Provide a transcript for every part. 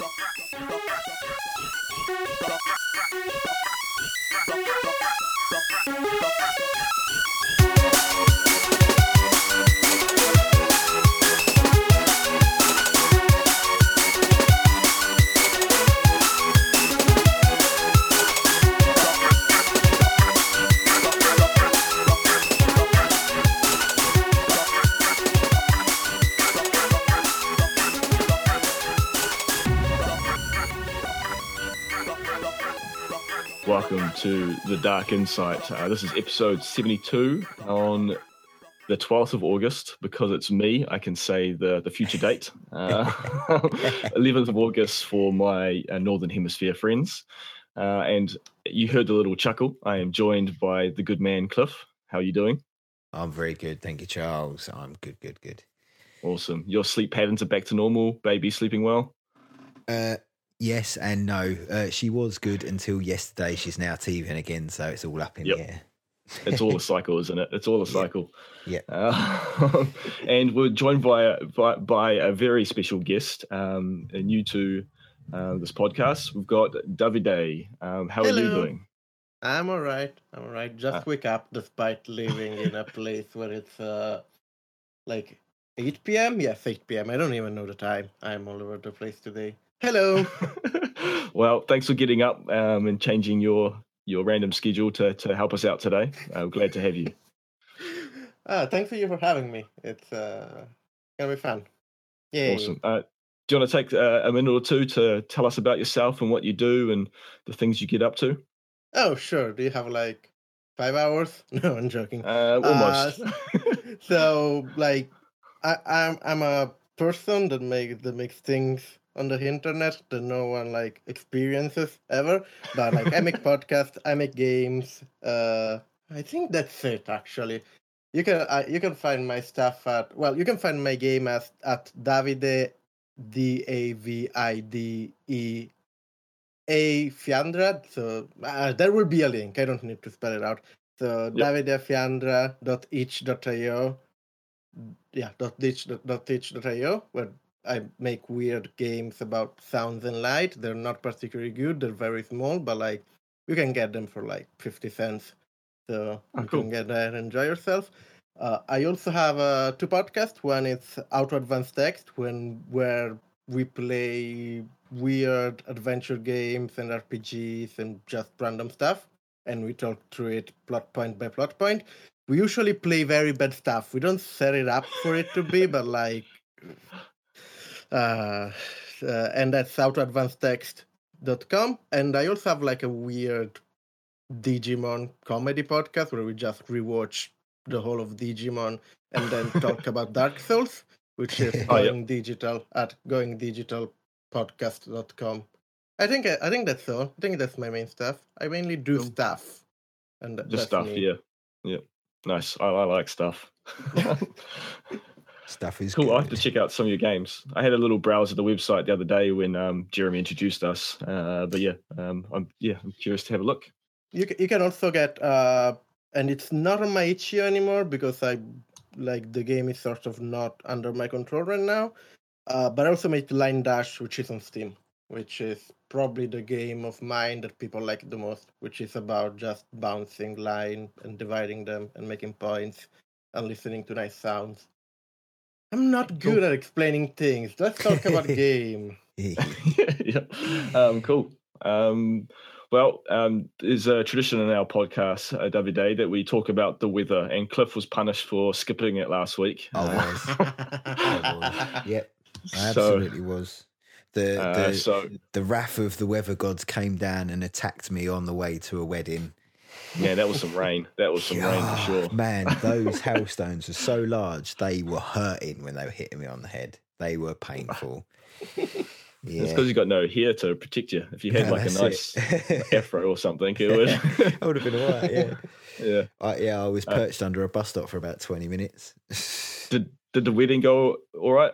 Welcome Dark Insight. Uh, this is episode 72 on the 12th of August. Because it's me, I can say the, the future date. Uh, 11th of August for my uh, Northern Hemisphere friends. Uh, and you heard the little chuckle. I am joined by the good man, Cliff. How are you doing? I'm very good. Thank you, Charles. I'm good, good, good. Awesome. Your sleep patterns are back to normal. Baby sleeping well? Uh, yes and no. Uh, she was good until yesterday. She's now teething again, so it's all up in Yep. the air. It's all a cycle, isn't it? It's all a cycle. Yeah. Uh, and we're joined by a, by, by a very special guest, um, new to uh, this podcast. We've got Davide. Um, how are you doing? I'm all right. I'm all right. Just Ah. wake up despite living in a place where it's uh like 8 p.m. Yes, 8 p.m. I don't even know the time. I'm all over the place today. Hello. well, thanks for getting up um, and changing your your random schedule to, to help us out today. Uh, glad to have you. ah, thanks for you for having me. It's uh gonna be fun. Yay. Awesome. Uh, do you want to take uh, a minute or two to tell us about yourself and what you do and the things you get up to? Oh, sure. Do you have like five hours? No, I'm joking. Uh, almost. so like I, I'm I'm a person that makes that makes things on the internet that no one like experiences ever. But like I make podcasts, I make games. Uh, I think that's it actually. You can uh, you can find my stuff at well you can find my game as at Davide D A V I D E A Fiandra. So uh, there will be a link. I don't need to spell it out. So Yep. davidefiandra.itch.io. Yeah, dot ditch dot itch.io where I make weird games about sounds and light. They're not particularly good. They're very small, but like you can get them for like fifty cents. So Oh, you cool. can get there and enjoy yourself. Uh, I also have uh, two podcasts. One is Auto Advanced Text, when where we play weird adventure games and RPGs and just random stuff, and we talk through it plot point by plot point. We usually play very bad stuff. We don't set it up for it to be, but like, uh, uh, and that's autoadvancedtext.com. And I also have like a weird Digimon comedy podcast where we just rewatch the whole of Digimon and then talk about Dark Souls, which is Oh, yeah. going digital at goingdigitalpodcast.com. I think I, I think that's all. I think that's my main stuff. I mainly do stuff, and Just stuff, me. yeah. Yeah. Nice. I, I like stuff. Stuff is cool. I have to check out some of your games. I had a little browse of the website the other day when um, Jeremy introduced us. Uh, but yeah, um, I'm yeah, I'm curious to have a look. You you can also get uh, and it's not on my itch.io anymore because I like the game is sort of not under my control right now. Uh, but I also made Line Dash, which is on Steam, which is probably the game of mine that people like the most, which is about just bouncing line and dividing them and making points and listening to nice sounds. I'm not good at explaining things. Let's talk about game. yeah. Um, cool. Um, well, um, there's a tradition in our podcast, uh, Davide, that we talk about the weather, and Cliff was punished for skipping it last week. I Uh, was. Yep, I so, absolutely was. The uh, the so the wrath of the weather gods came down and attacked me on the way to a wedding. Yeah, that was some rain. That was some rain for sure. Man, those hailstones were so large they were hurting when they were hitting me on the head. They were painful. It's because you've got no hair to protect you. If you had No, like a nice afro or something, it would. I would have been all right. Yeah. yeah. I, yeah, I was Uh, perched under a bus stop for about twenty minutes. Did did the wedding go all right?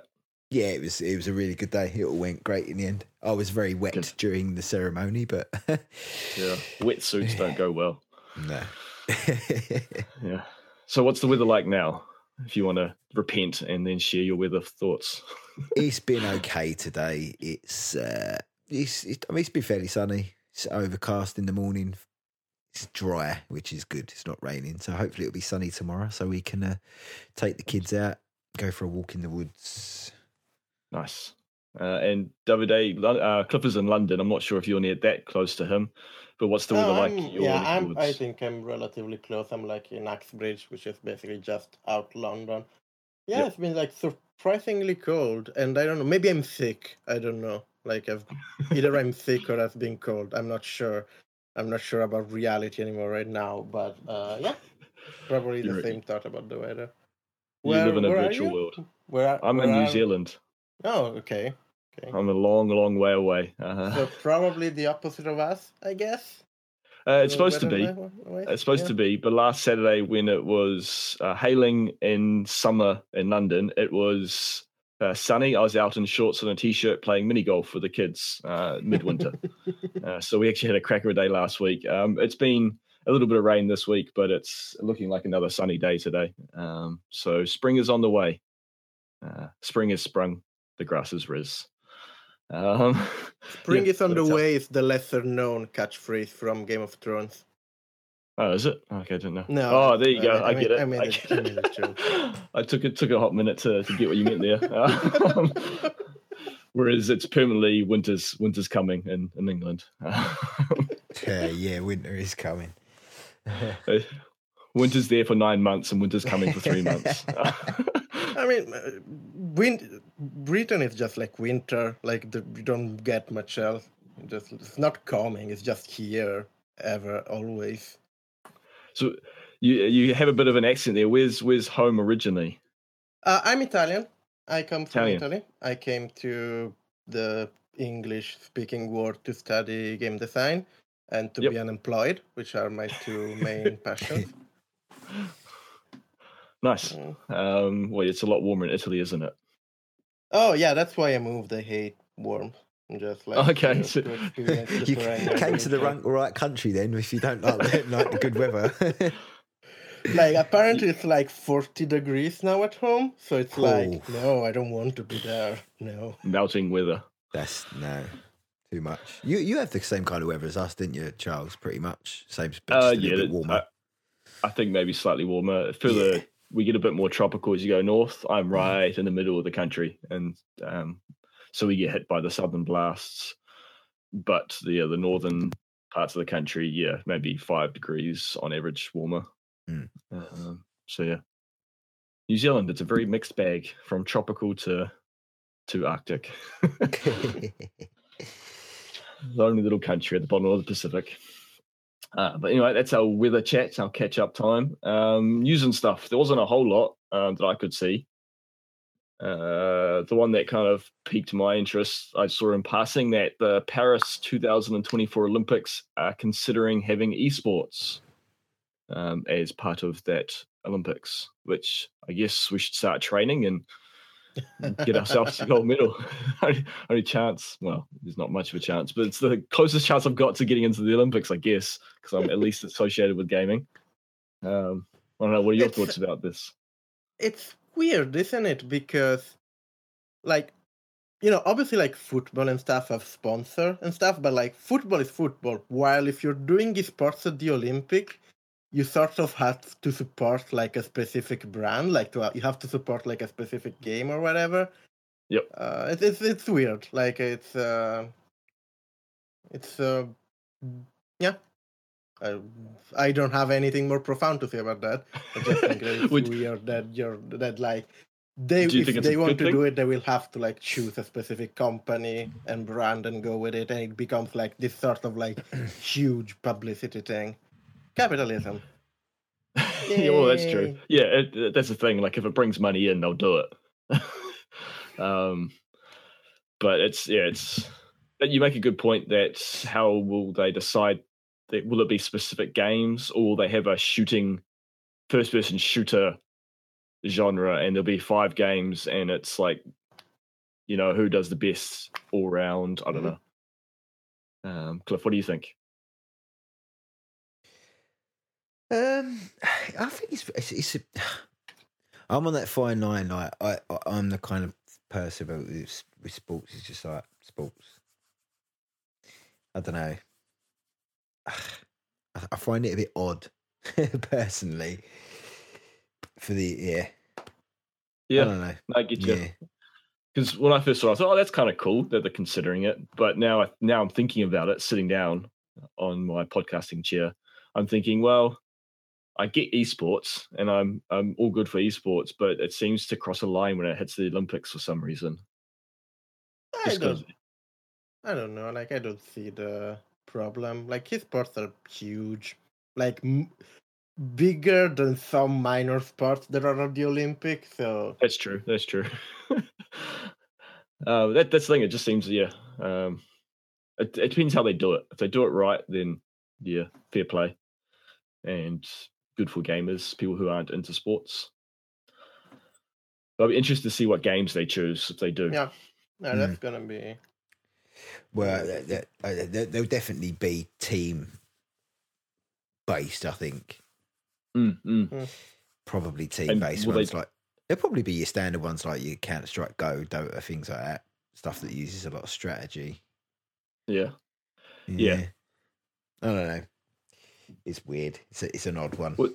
yeah, it was it was a really good day. It all went great in the end. I was very wet Good. during the ceremony, but Yeah. Wetsuits don't go well. No. Yeah. So what's the weather like now? if you want to repent and then share your weather thoughts. it's been okay today. It's uh, it's it, I mean it's been fairly sunny. It's overcast in the morning. It's dry, which is good. It's not raining, so hopefully it'll be sunny tomorrow, so we can uh, take the kids out, go for a walk in the woods. Nice. Uh, and Davide, uh, Cliff is in London. I'm not sure if you're near that close to him, but what's the weather No, like? I'm- in yeah, I'm, I think I'm relatively close. I'm like in Uxbridge, which is basically just out London. Yeah, Yep. it's been like surprisingly cold, and I don't know. Maybe I'm sick. I don't know. Like I've either I'm sick or I've been cold. I'm not sure. I'm not sure about reality anymore right now. But uh, yeah, probably the You're- same thought about the weather. You live in a virtual world. Where are, I'm in where New are- Zealand. Oh, okay. Okay. I'm a long, long way away. Uh, So probably the opposite of us, I guess. uh, it's supposed to be. It's It's supposed to be, but last Saturday when it was uh, hailing in summer in London, it was uh, sunny. I was out in shorts and a t-shirt playing mini golf with the kids uh, midwinter. uh, so we actually had a cracker day last week. Um, it's been a little bit of rain this week, but it's looking like another sunny day today. Um, so spring is on the way. Uh, spring is sprung. The grass is riz. Um, Spring yeah, is on the way is the lesser known catchphrase from Game of Thrones. Oh, is it? Okay, I didn't know. No, Oh, there you I go. mean- I, I get mean- it. I mean I, get I mean it I took it took a hot minute to, to get what you meant there. Um, whereas it's permanently winter's winter's coming in in England. Yeah, yeah, winter is coming. winter's there for nine months and winter's coming for three months. I mean, uh, win- Britain is just like winter. Like the, you don't get much else. It Just it's not coming. It's just here, ever, always. so you you have a bit of an accent there. Where's where's home originally? Uh, I'm Italian. I come from Italian. Italy. I came to the English-speaking world to study game design and to Yep. be unemployed, which are my two main passions. Nice. Mm. Um, well, it's a lot warmer in Italy, isn't it? Oh yeah, that's why I moved. I hate warmth. I'm Just like Okay, to, so- to you came to the winter. right, right country then if you don't like, the- like the good weather. Like apparently it's like 40 degrees now at home, so it's like Oh. no, I don't want to be there. No. Melting weather. That's no too much. You you have the same kind of weather as us, didn't you, Charles? Pretty much same, but just Uh, a yeah, bit warmer. I think maybe slightly warmer. Further, Yeah. We get a bit more tropical as you go north. I'm Mm. right in the middle of the country, and um, so we get hit by the southern blasts. But the uh, the northern parts of the country, yeah, maybe five degrees on average warmer. Mm. Um, so yeah, New Zealand, it's a very mixed bag from tropical to to Arctic. lonely little country at the bottom of the Pacific. Uh, but anyway, that's our weather chat, our catch up time. Um, news and stuff. There wasn't a whole lot um, that I could see. Uh, the one that kind of piqued my interest, I saw in passing that the Paris 2024 Olympics are considering having esports um, as part of that Olympics, which I guess we should start training and get ourselves a gold medal. only, only chance. Well, there's not much of a chance, but it's the closest chance I've got to getting into the Olympics, I guess, because I'm at least associated with gaming. Um, I don't know. What are your It's- thoughts about this? It's weird, isn't it? Because like you know, obviously like football and stuff have sponsor and stuff, but like football is football. While if you're doing sports at the Olympic, you sort of have to support like a specific brand, like to, you have to support like a specific game or whatever. Yep. Uh, it's it's it's weird. Like it's uh, it's uh, yeah. I, I don't have anything more profound to say about that. I just think that it's Would- weird that you're that like they if think it's a they want to thing? do it, they will have to like choose a specific company and brand and go with it, and it becomes like this sort of like huge publicity thing. Capitalism. yeah, well, that's true. Yeah, it, it- that's the thing. Like, if it brings money in, they'll do it. um, but it's yeah, it's. But you make a good point that how will they decide? That, will it be specific games, or will they have a shooting, first-person shooter genre, and there'll be five games, and it's like, you know, who does the best all round? I don't Mhm. know. Um, Cliff, what do you think? Um, I think it's it's, it's a, I'm on that fine line. Like I, I I'm the kind of person about with, with sports. It's just like sports. I don't know. I, I find it a bit odd, personally. For the yeah, I Yeah, don't know. I get you. Yeah, Because when I first saw it, I thought, oh, that's kind of cool that they're considering it. But now, I, now I'm thinking about it, sitting down on my podcasting chair. I'm thinking, well, I get esports, and I'm I'm all good for esports, but it seems to cross a line when it hits the Olympics for some reason. I Just don't, I don't know. Like I don't see the problem. Like esports are huge, like m- bigger than some minor sports that are at the Olympics. So That's true. That's true. uh, that that's the thing. It just seems, yeah. Um, it, it depends how they do it. If they do it right, then yeah, fair play, and good for gamers, people who aren't into sports. I'll be interested to see what games they choose if they do. yeah, no, that's gonna be. well, that, that, uh, there- there'll definitely be team based. I think Mm, mm. probably team And based will they- ones like there'll probably be your standard ones like your Counter Strike Go, Dota, things like that. Stuff that uses a lot of strategy. Yeah. Yeah. I don't know. It's weird. It's a, it's an odd one. Well,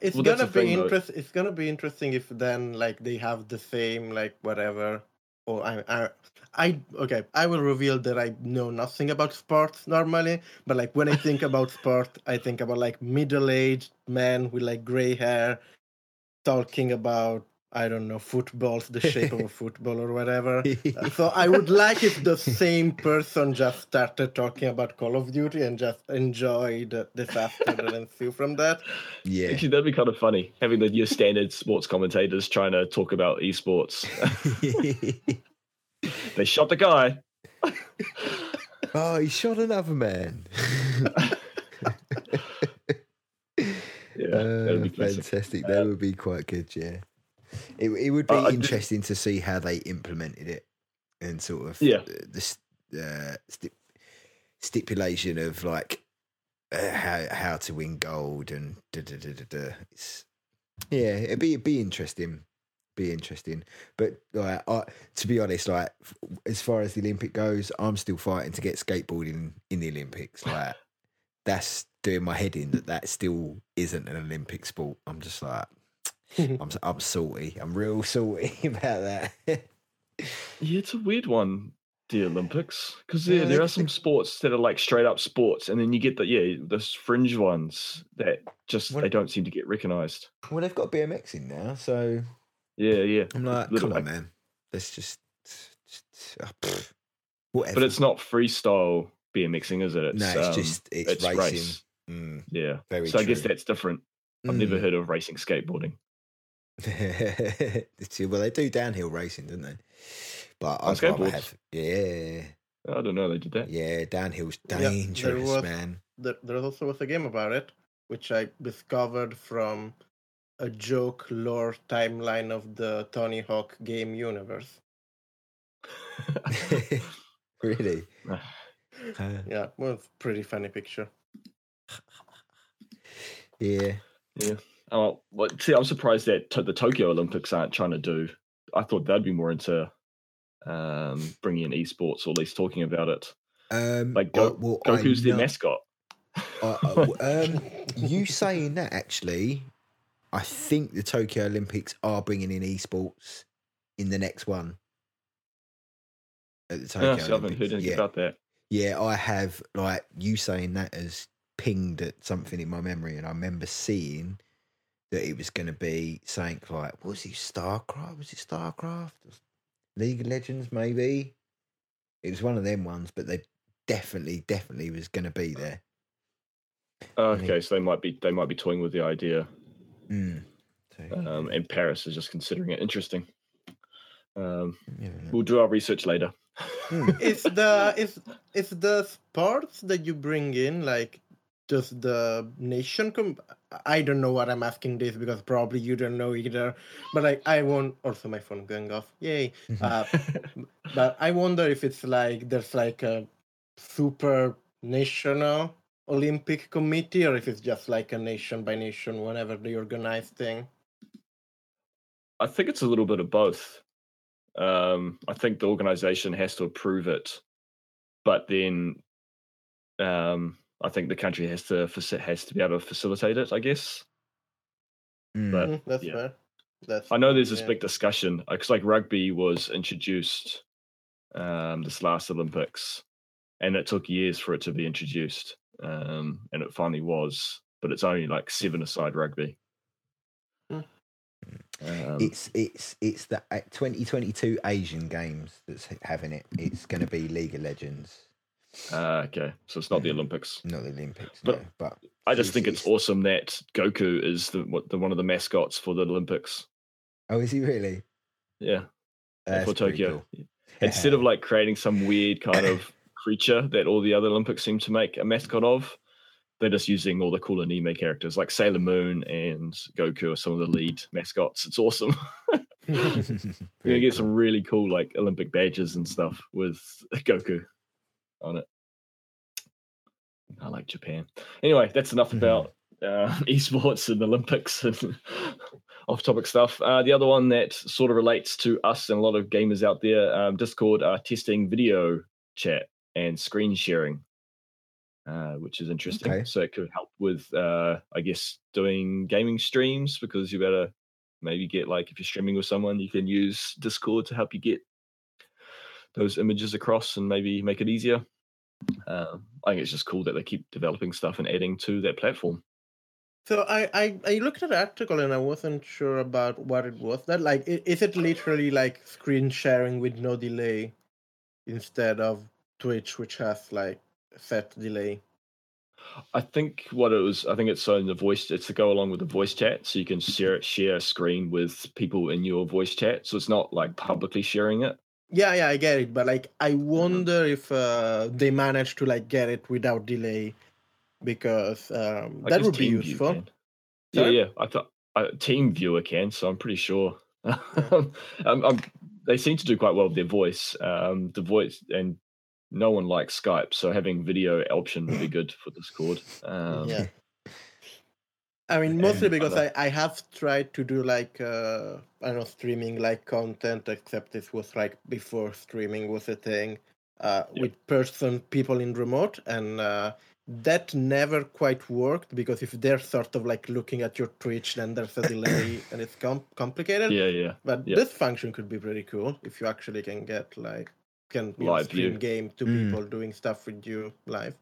It's Well, gonna be thing, though. interest. It's gonna be interesting if then like they have the same like whatever. Or I, I, I okay. I will reveal that I know nothing about sports normally, but like when I think about sport, I think about like middle-aged men with like gray hair talking about I don't know footballs, the shape of a football or whatever. Uh, So I would like if the same person just started talking about Call of Duty and just enjoy the disaster that ensue from that. yeah. Actually, that'd be kind of funny having the your standard sports commentators trying to talk about esports. they shot the guy. oh, he shot another man. Yeah, that'd be Uh, fantastic. That would be quite good. Yeah, it it would be Uh, interesting to see how they implemented it and sort of Yeah. the, uh, stip, stipulation of like uh, how how to win gold and da, da, da, da, da. It's, yeah, it'd be it'd be interesting. Be interesting, but like I, to be honest, like as far as the Olympic goes, I'm still fighting to get skateboarding in the Olympics. Like that's doing my head in that that still isn't an Olympic sport. I'm just like, I'm I'm salty. I'm real salty about that. Yeah, it's a weird one, the Olympics, because Yeah, yeah, there are some sports that are like straight up sports, and then you get the yeah, those fringe ones that just they don't seem to get recognized. well, they've got BMX in now, so Yeah, yeah, I'm like, come on, man. Let's just, just uh, whatever. but it's not freestyle BMXing, is it? It's, no, it's um, just it's, it's racing. race. Mm, Yeah, so I guess that's different. I've never Mm. heard of racing skateboarding. well, they do downhill racing, don't they? But I'd rather skateboards? have, yeah, I don't know they did that. yeah, downhill's Yeah, there dangerous, was- man. there, there also was a game about it, which I discovered from a joke lore timeline of the Tony Hawk game universe. really? Uh, Yeah, well, it's pretty funny picture. Yeah. yeah. Oh, well, see, I'm surprised that to- the Tokyo Olympics aren't trying to do. I thought they'd be more into um, bringing in esports or at least talking about it. Um, Like Go, well, Goku's their know- mascot. I- w- um, you saying that actually, I think the Tokyo Olympics are bringing in esports in the next one. At the Tokyo so I haven't Olympics. heard anything yeah. about that. yeah, I have. Like you saying that has pinged at something in my memory, and I remember seeing that it was going to be something like, was it Starcraft? Was it Starcraft? League of Legends, maybe. It was one of them ones, but they definitely, definitely was going to be there. Really? okay, so they might be they might be toying with the idea, Mm. So, um, and Paris is just considering it. Interesting. Um, you know. we'll do our research later. Is the is is the sports that you bring in like does the nation com- I don't know what I'm asking this because probably you don't know either. But I I won't also my phone going off. Yay. Uh, but I wonder if it's like there's like a super national Olympic committee or if it's just like a nation by nation whenever they organize thing. I think it's a little bit of both. Um, I think the organization has to approve it, but then um, I think the country has to faci- has to be able to facilitate it. I guess. Mm. But- Mhm, That's yeah. fair. That's I know there's this yeah. big discussion because like rugby was introduced um, this last Olympics, and it took years for it to be introduced, um, and it finally was. But it's only like seven aside rugby. Hmm. Um, it's it's it's the uh, 2022 Asian Games that's having it. It's going to be League of Legends, uh, okay, so it's not the Olympics. not the Olympics. But- no, but I just think it's awesome that Goku is the, what, the one of the mascots for the Olympics. oh, is he really? Yeah, for Tokyo. cool. Instead of like creating some weird kind of creature that all the other Olympics seem to make a mascot of, they're just using all the cool anime characters like Sailor Moon and Goku are some of the lead mascots. It's awesome. You're gonna get some really cool like Olympic badges and stuff with Goku on it. I like Japan. Anyway, that's enough Mhm. about uh, esports and Olympics and off-topic stuff. Uh, the other one that sort of relates to us and a lot of gamers out there, um, Discord are testing video chat and screen sharing, uh, which is interesting. Okay. So it could help with, uh, I guess, doing gaming streams because you better maybe get like if you're streaming with someone, you can use Discord to help you get those images across and maybe make it easier. Um, I think it's just cool that they keep developing stuff and adding to that platform. So I, I I looked at the article and I wasn't sure about what it was. That like is it literally like screen sharing with no delay instead of Twitch, which has like set delay? I think what it was, I think it's so in the voice, it's to go along with the voice chat, so you can share share a screen with people in your voice chat. So it's not like publicly sharing it. Yeah, yeah, I get it, but like I wonder if uh, they managed to like get it without delay because um, that would be useful. Yeah, yeah. I thought uh, Team Viewer can, so I'm pretty sure. um, um, they seem to do quite well with their voice. Um, the voice and no one likes Skype, so having video option would be good for Discord. Um, Yeah. I mean, mostly because other- I, I have tried to do like uh, I don't know streaming like content, except this was like before streaming was a thing uh, Yep. with person people in remote, and uh, that never quite worked because if they're sort of like looking at your Twitch, then there's a delay and it's com- complicated. yeah, yeah. But Yep. this function could be pretty cool if you actually can get like can Live stream view. game to Mm. people doing stuff with you live.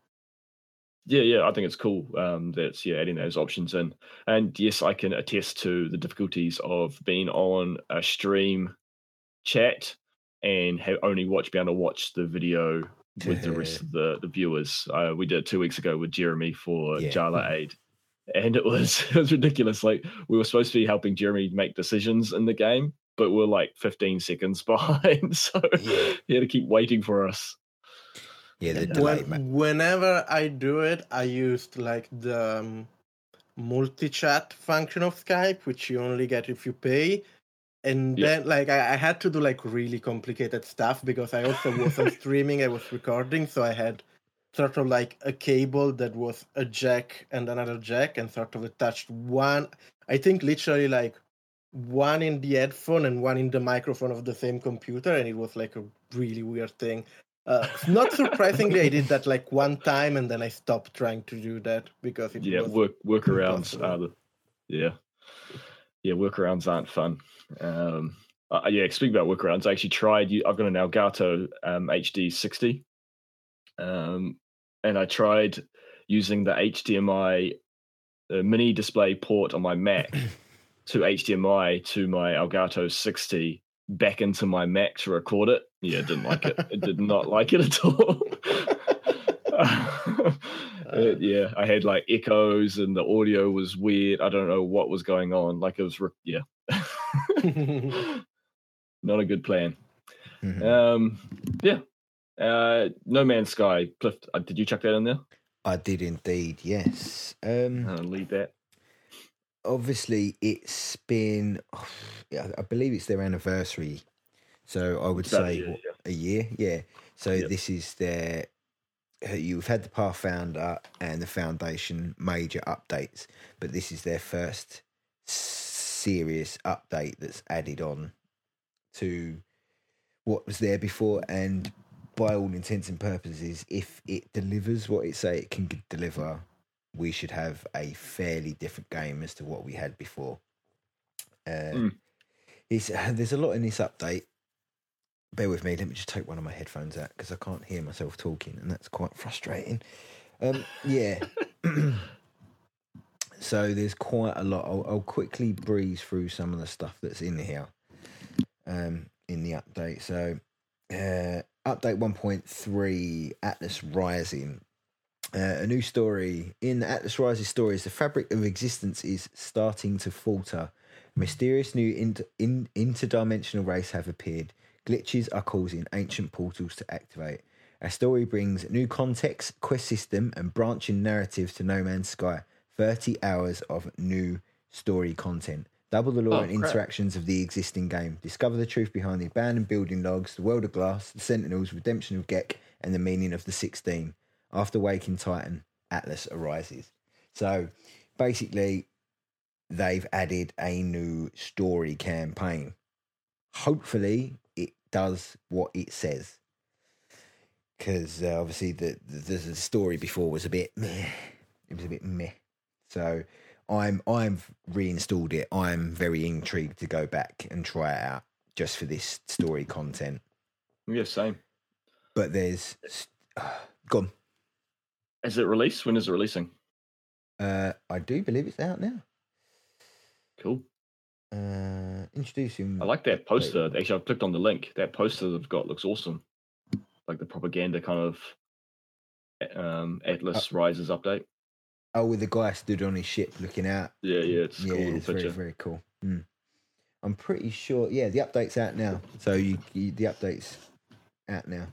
Yeah, yeah, I think it's cool. Um, that's yeah, adding those options in, and yes, I can attest to the difficulties of being on a stream chat and have only watch be able to watch the video with the rest of the the viewers. Uh, we did it two weeks ago with Jeremy for Yeah. Jala Aid, and it was it was ridiculous. Like we were supposed to be helping Jeremy make decisions in the game, but we're like 15 seconds behind, so Yeah. he had to keep waiting for us. Yeah, the delay, when, whenever I do it, I used like the um, multi-chat function of Skype, which you only get if you pay. And Yeah. then, like, I, I had to do like really complicated stuff because I also wasn't streaming; I was recording, so I had sort of like a cable that was a jack and another jack, and sort of attached one. I think literally like one in the headphone and one in the microphone of the same computer, and it was like a really weird thing. Uh, not surprisingly, I did that like one time, and then I stopped trying to do that because it yeah was work workarounds are the yeah. Yeah workarounds aren't fun. Um uh, yeah speaking about workarounds i actually tried i've got an elgato um hd 60 um and i tried using the hdmi uh, mini display port on my mac to hdmi to my elgato 60 back into my mac to record it yeah didn't like it it did not like it at all It- yeah, I had like echoes and the audio was weird. I don't know what was going on. Like it was, re- yeah, not a good plan. Mhm. Um, yeah, uh, No Man's Sky. Cliff, uh, did you chuck that in there? I did indeed, yes. Um, Uh, leave that. Obviously, it's been, yeah, I believe it's their anniversary. So I would It's about a say yeah. a year, yeah. So Yep. this is their. uh, You've had the Pathfinder and the Foundation major updates, but this is their first serious update that's added on to what was there before, and by all intents and purposes, if it delivers what it say it can deliver, we should have a fairly different game as to what we had before. Uh, Mm. there's a lot in this update. Bear with me. Let me just take one of my headphones out because I can't hear myself talking, and that's quite frustrating. Um, yeah. so there's quite a lot. I'll, I'll quickly breeze through some of the stuff that's in here um, in the update. So, uh, update 1.3 Atlas Rising. Uh, a new story. In Atlas Rising stories, the fabric of existence is starting to falter. Mysterious new inter- in- interdimensional race have appeared. Glitches are causing ancient portals to activate. Our story brings new context, quest system, and branching narrative to No Man's Sky. 30 hours of new story content. Double the lore Oh, and crap. interactions of the existing game. Discover the truth behind the abandoned building logs, the world of glass, the Sentinels, redemption of Gek, and the meaning of the 16. After waking Titan, Atlas arises. So basically, they've added a new story campaign. Hopefully, it does what it says. Because uh, obviously, the, the the story before was a bit meh. It was a bit meh. So I'm I've reinstalled it. I'm very intrigued to go back and try it out just for this story content. Yeah, same. But there's gone. Is it released? When is it releasing? Uh, I do believe it's out now. Cool. Uh, introducing. I like that poster. Actually, I've clicked on the link. That poster they've got looks awesome. Like the propaganda kind of um, Atlas Rises update. Oh, with the guy stood on his ship looking out. Yeah, yeah, it's yeah, cool it's very picture. very cool. Mm. I'm pretty sure. Yeah, the update's out now. So you, you the update's out now.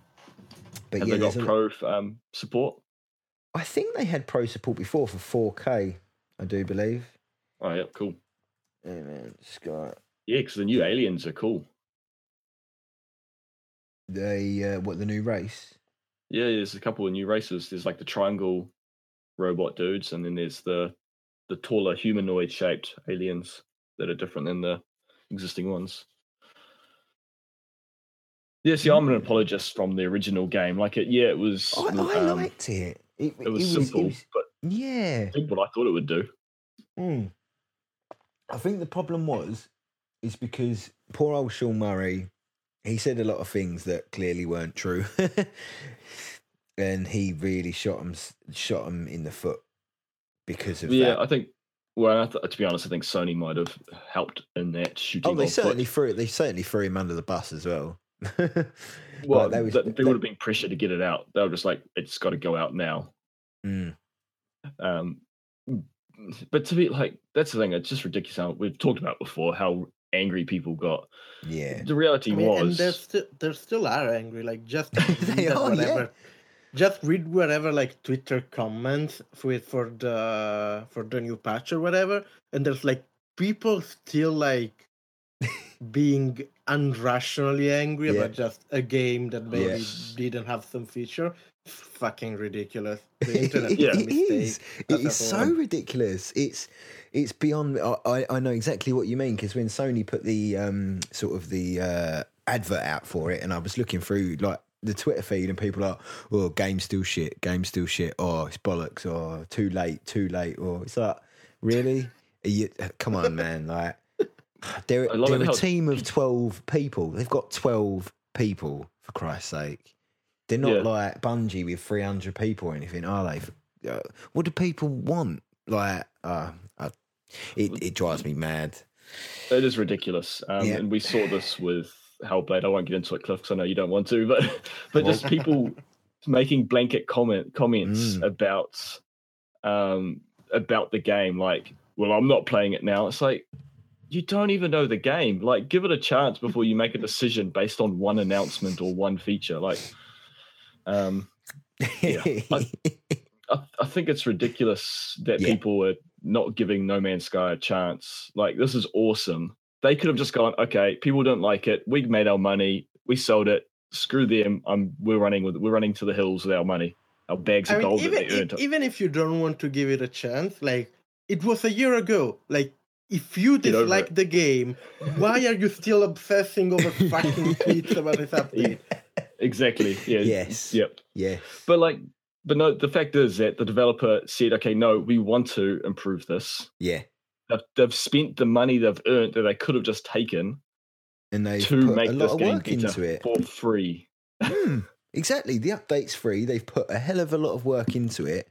But Have yeah, they got pro um, support? I think they had pro support before for 4K. I do believe. Oh, yeah, cool. Yeah, man, Sky. Yeah, because the new aliens are cool. They uh, what the new race? Yeah, there's a couple of new races. There's like the triangle robot dudes, and then there's the the taller humanoid shaped aliens that are different than the existing ones. Yeah, see, I'm an apologist from the original game. Like it, yeah, it was. I, I um, liked it. It, It was simple, but yeah. I did what I thought it would do. Mm. I think the problem was is because poor old Sean Murray, he said a lot of things that clearly weren't true, and he really shot him shot him in the foot because of Yeah, that. I think. Well, I th- to be honest, I think Sony might have helped in that shooting. Oh, they on foot. certainly threw they certainly threw him under the bus as well. Well, But they was- they they- would have been pressure to get it out. They were just like, it's got to go out now. Mm. Um, but to be like, that's the thing. It's just ridiculous. How we've talked about before how angry people got. Yeah, The reality I mean, and was, they still they still are angry. Like just read are, yeah. whatever, just read whatever like Twitter comments for for the for the new patch or whatever, and there's like people still like being unrationally angry Yeah. about just a game that maybe Yes. didn't have some feature. Fucking ridiculous. The internet it, is it is. It as a is so ridiculous. It's it's beyond. I- I know exactly what you mean because when Sony put the um sort of the uh, advert out for it, and I was looking through like the Twitter feed, and people are, oh, game still shit, game still shit. Oh, it's bollocks. Or too late, too late. Or it's like, really? You, come on, man. Like they're they're a team of twelve people. They've got twelve people for Christ's sake. They're not Yeah. like Bungie with 300 people or anything, are they? Uh, What do people want? Like, uh, uh, it, it drives me mad. it is ridiculous. Um, Yeah. And we saw this with Hellblade. I won't get into it, Cliff, because I know you don't want to. But but just people making blanket comment comments Mm. about um about the game, like, well, I'm not playing it now. It's like you don't even know the game. Like, give it a chance before you make a decision based on one announcement or one feature. Like, um, I- I, I think it's ridiculous that Yeah. people are not giving No Man's Sky a chance. Like, this is awesome. They could have just gone, okay, people don't like it. We made our money. We sold it. Screw them. I'm. We're running with. We're running to the hills with our money. Our bags I of mean, gold even, that they earned. even if you don't want to give it a chance, like it was a year ago. Like if you Get dislike the game, why are you still obsessing over fucking tweets about this update? Exactly. Yeah. Yes. Yep. Yes. But like, but no. The fact is that the developer said, "Okay, no, we want to improve this." Yeah. They've, they've spent the money they've earned that they could have just taken And they've to put make a lot this of game work into it. for free. Hmm, exactly. The update's free. They've put a hell of a lot of work into it.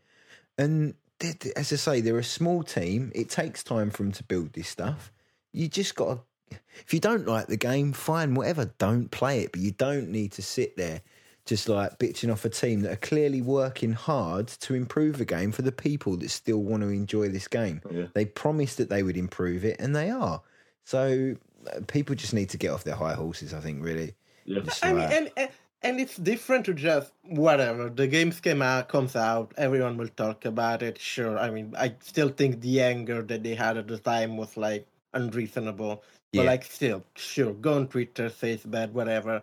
And they- they- as I say, they're a small team. It takes time for them to build this stuff. You just got to, if you don't like the game, fine, whatever. Don't play it. But you don't need to sit there just like bitching off a team that are clearly working hard to improve the game for the people that still want to enjoy this game. Yeah. They promised that they would improve it, and they are. So uh, people just need to get off their high horses, I think, really. Yeah. Just I mean, and, and and it's different to just whatever the games came out, comes out, everyone will talk about it. Sure, I mean, I still think the anger that they had at the time was like unreasonable. yeah. But like, still, sure, go on Twitter, say it's bad, whatever.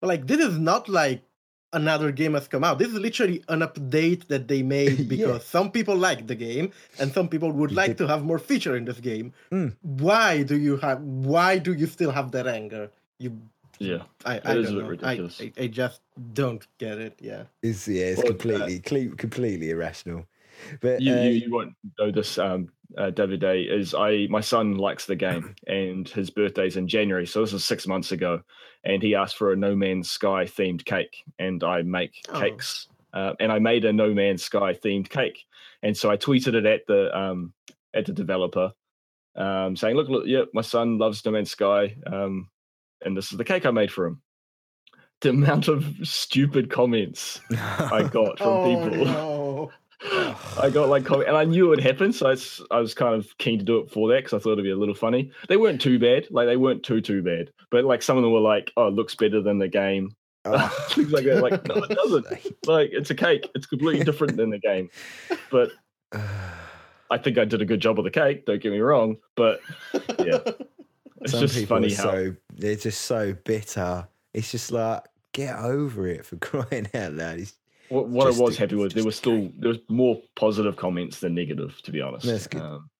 But like, this is not like another game has come out. This is literally an update that they made Yeah. because some people like the game and some people would like to have more feature in this game. Mm. Why do you have? Why do you still have that anger? You Yeah. I, I is a don't bit know. ridiculous. I, I, I just don't get it. Yeah. It's yeah, it's Well, uh, completely cle- completely irrational. But You, uh, you, you won't know this, um, uh, Davide. Is I my son likes the game, and his birthday's in January, so this is six months ago, and he asked for a No Man's Sky themed cake, and I make Oh. cakes, uh, and I made a No Man's Sky themed cake, and so I tweeted it at the um, at the developer, um, saying, "Look, look, yeah, my son loves No Man's Sky, um, and this is the cake I made for him." The amount of stupid comments I got from oh, people. No. I got like, comment, and I knew it would happen, so it's, I was kind of keen to do it for that because I thought it'd be a little funny. They weren't too bad, like they weren't too too bad, but like some of them were like, "Oh, it looks better than the game," Oh. things like that. Like, no, it doesn't. Like, it's a cake. It's completely different than the game. But I think I did a good job of the cake. Don't get me wrong, but yeah, it's Some just people funny are how so they're just so bitter. It's just like get over it for crying out loud. It's, what, what I was a- happy with. There was still there was more positive comments than negative, to be honest. That's good. Um,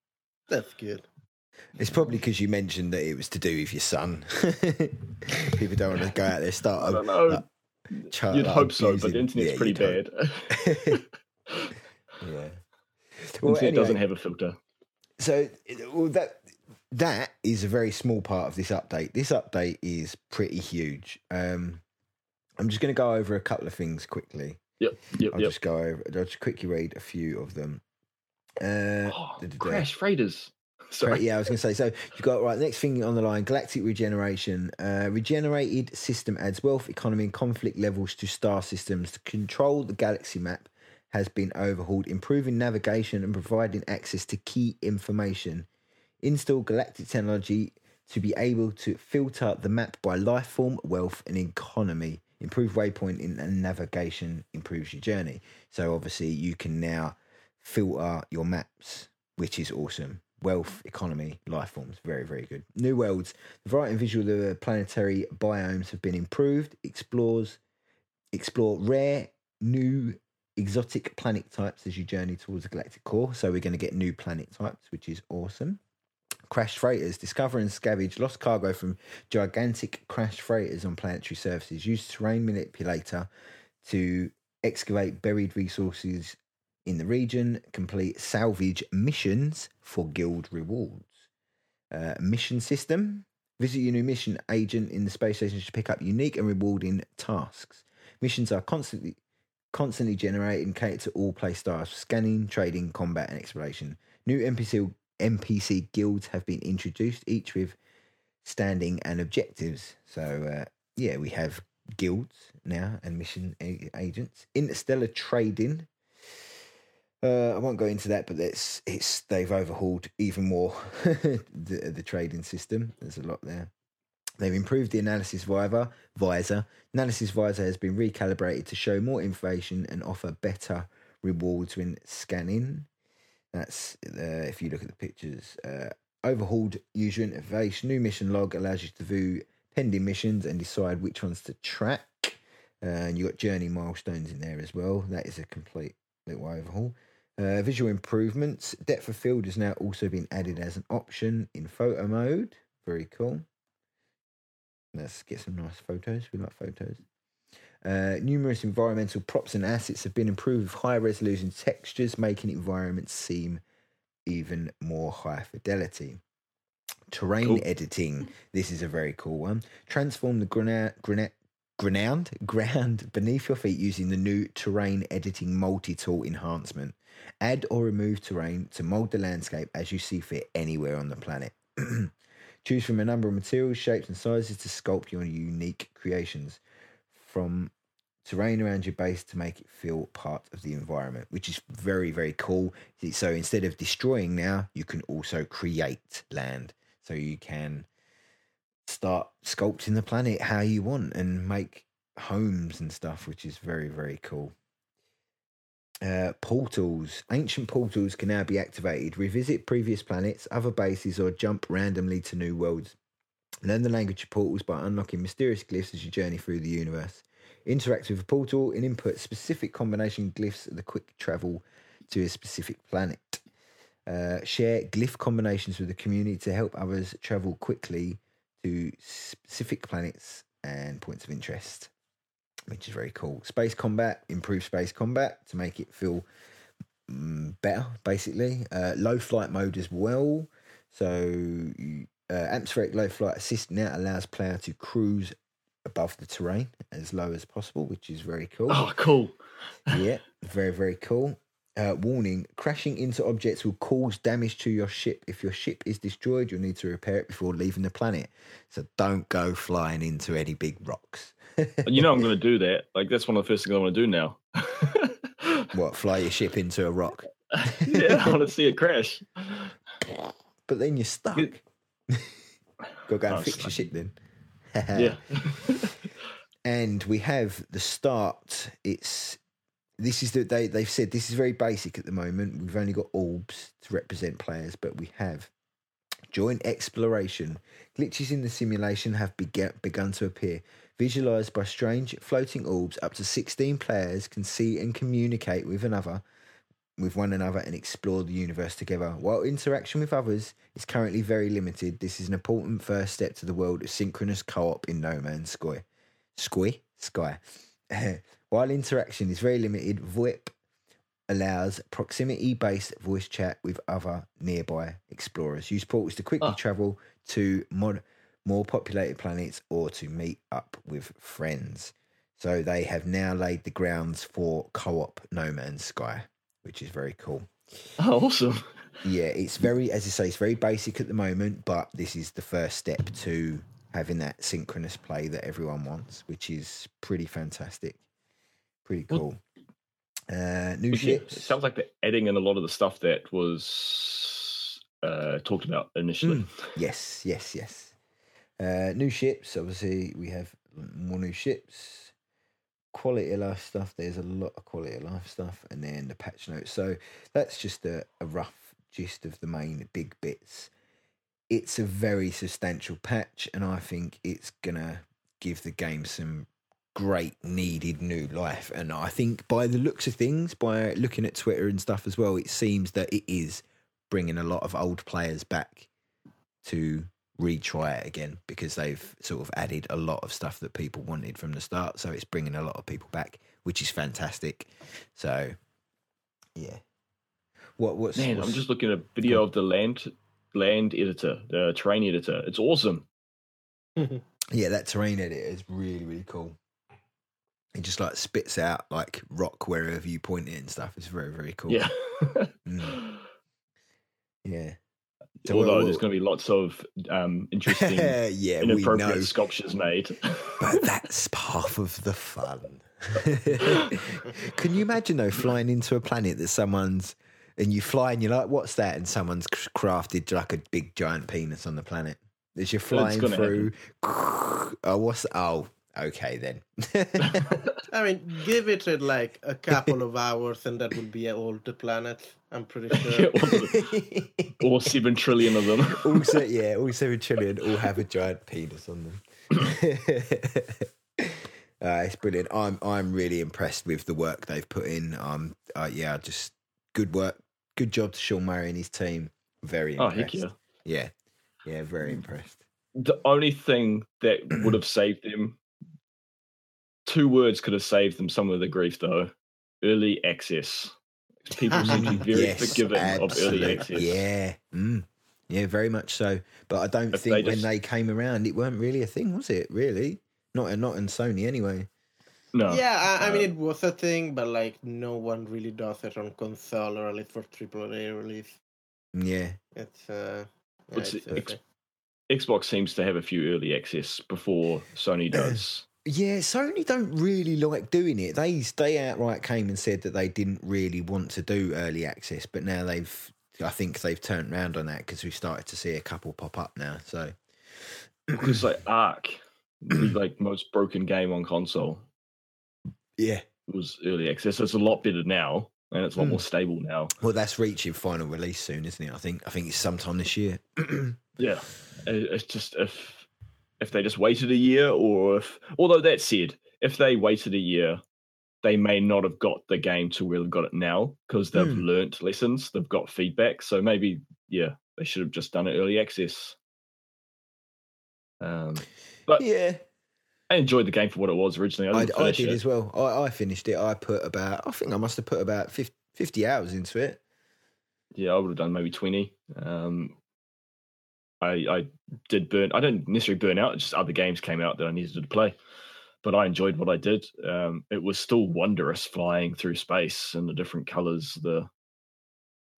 That's good. it's probably because you mentioned that it was to do with your son. people don't want to go out there I start. don't know. like, child- You'd hope so, but the abusing- internet's yeah, pretty bad. Yeah. Internet Well, doesn't have a filter. so well that that is a very small part of this update. This update is pretty huge. Um, I'm just going to go over a couple of things quickly. Yep, yep, I'll yep. just go over. I'll just quickly read a few of them. Uh, Oh. Crash Freighters. Sorry. yeah, I was going to say. So you've got right next thing on the line: galactic regeneration. Uh, regenerated system adds wealth, economy, and conflict levels to star systems. To control the galaxy map has been overhauled, improving navigation and providing access to key information. Install galactic technology to be able to filter the map by life form, wealth, and economy. Improve waypointing and navigation improves your journey. So obviously you can now filter your maps, which is awesome. Wealth, economy, life forms, very, very good. New worlds. The variety and visual of the planetary biomes have been improved. Explores explore rare, new, exotic planet types as you journey towards the galactic core. So we're going to get new planet types, which is awesome. Crash freighters. Discover and scavenge lost cargo from gigantic crash freighters on planetary surfaces. Use terrain manipulator to excavate buried resources in the region. Complete salvage missions for guild rewards. Uh, mission system. Visit your new mission agent in the space station to pick up unique and rewarding tasks. Missions are constantly constantly generated and catered to all play styles: scanning, trading, combat, and exploration. New NPC NPC guilds have been introduced, each with standing and objectives. So uh, yeah, we have guilds now and mission a- agents. Interstellar trading. Uh, I won't go into that, but it's it's they've overhauled even more the the trading system. There's a lot there. They've improved the analysis visor. Visor analysis visor has been recalibrated to show more information and offer better rewards when scanning. That's uh, if you look at the pictures. Uh, overhauled user interface. New mission log allows you to view pending missions and decide which ones to track. Uh, and you got journey milestones in there as well. That is a complete little overhaul. Uh, visual improvements. Depth of field has now also been added as an option in photo mode. Very cool. Let's get some nice photos. We like photos. Uh, numerous environmental props and assets have been improved with high resolution textures, making environments seem even more high fidelity. Terrain Cool. editing. This is a very cool one. Transform the grana- grana- ground ground beneath your feet using the new terrain editing multi-tool enhancement. Add or remove terrain to mold the landscape as you see fit anywhere on the planet. Choose from a number of materials, shapes, and sizes to sculpt your unique creations from terrain around your base to make it feel part of the environment, which is very, very cool. So instead of destroying now, you can also create land. So you can start sculpting the planet how you want and make homes and stuff, which is very, very cool. Uh, portals. Ancient portals can now be activated. Revisit previous planets, other bases, or jump randomly to new worlds. Learn the language of portals by unlocking mysterious glyphs as you journey through the universe. Interact with a portal and input specific combination glyphs the quick travel to a specific planet. Uh, share glyph combinations with the community to help others travel quickly to specific planets and points of interest, which is very cool. Space combat, improve space combat to make it feel mm, better, basically. Uh, low flight mode as well. So, uh, atmospheric low flight assist now allows player to cruise above the terrain as low as possible, which is very cool Oh, cool. yeah, very, very cool. Uh, warning crashing into objects will cause damage to your ship. If your ship is destroyed, you'll need to repair it before leaving the planet. So don't go flying into any big rocks. you know I'm going to do that. Like that's one of the first things I want to do now. What, fly your ship into a rock? yeah, I want to see it crash. But then you're stuck. Go go and Oh, fix your ship then. Yeah. and we have the start. It's this is the they they've said this is very basic at the moment. We've only got orbs to represent players, but we have joint exploration. Glitches in the simulation have begun to appear. Visualized by strange floating orbs, up to 16 players can see and communicate with another with one another and explore the universe together. While interaction with others is currently very limited, this is an important first step to the world of synchronous co-op in No Man's Sky. Sky? Sky. While interaction is very limited, VoIP allows proximity-based voice chat with other nearby explorers. Use portals to quickly Ah. travel to mod- more populated planets or to meet up with friends. So they have now laid the grounds for co-op No Man's Sky, which is very cool. Oh, awesome. Yeah, it's very, as I say, it's very basic at the moment, but this is the first step to having that synchronous play that everyone wants, which is pretty fantastic. Pretty Well, cool. Uh, new ships. it sounds like they're adding in a lot of the stuff that was uh, talked about initially. Yes, yes, yes. Uh, new ships. Obviously, we have more new ships. Quality of life stuff. There's a lot of quality of life stuff, and then the patch notes. So that's just a, a rough gist of the main big bits. It's a very substantial patch, and I think it's gonna give the game some great needed new life. And I think by the looks of things, by looking at Twitter and stuff as well, it seems that it is bringing a lot of old players back to retry it again because they've sort of added a lot of stuff that people wanted from the start. So it's bringing a lot of people back, which is fantastic. So, yeah. What? What's? Man, what's I'm just looking at a video of the land land editor, the terrain editor. It's awesome. yeah, that terrain editor is really really cool. It just like spits out like rock wherever you point it and stuff. It's very very cool. Yeah. Mm. Yeah. So Although what- there's going to be lots of um, interesting, yeah, we inappropriate know. sculptures made. But that's part of the fun. Can you imagine though flying into a planet that someone's and you fly and you're like, "What's that?" and someone's crafted like a big giant penis on the planet as you're flying through. Oh, what's oh? Okay then. I mean, give it uh, like a couple of hours, and that will be all the planets. I'm pretty sure. all, all seven trillion of them. also, yeah, all seven trillion all have a giant penis on them. uh, it's brilliant. I'm I'm really impressed with the work they've put in. Um, uh, yeah, just good work, good job to Sean Murray and his team. Very Oh impressed. heck yeah! yeah, yeah, very impressed. The only thing that would have saved them, two words could have saved them some of the grief though. Early access. People seem to be very Yes, forgiving of early access. Yeah, mm, yeah, very much so. But I don't If think they when they came around, it weren't really a thing, was it? Really, not not in Sony anyway. No. Yeah, I, I mean Uh, it was a thing, but like no one really does it on console or at least for AAA release. Yeah, It's uh, yeah, It's it's ex- Xbox seems to have a few early access before Sony does. Yeah, Sony don't really like doing it. They they outright came and said that they didn't really want to do early access, but now they've I think they've turned around on that because we've started to see a couple pop up now. So because like Ark, like most broken game on console, yeah, was early access. It's a lot better now, and it's a lot Hmm. more stable now. well that's reaching final release soon, isn't it? I think I think it's sometime this year. Yeah, It- it's just if if they just waited a year, or if although that said, if they waited a year, they may not have got the game to where they've got it now because they've Hmm. learnt lessons, they've got feedback. So maybe yeah, they should have just done it early access. Um, but yeah, I enjoyed the game for what it was originally. I, I, I did it. as well. I, I finished it. I put about I think I must have put about 50, 50 hours into it. Yeah, I would have done maybe twenty. Um, I I did burn. I don't necessarily burn out. Just other games came out that I needed to play, but I enjoyed what I did. Um, it was still wondrous flying through space and the different colors, the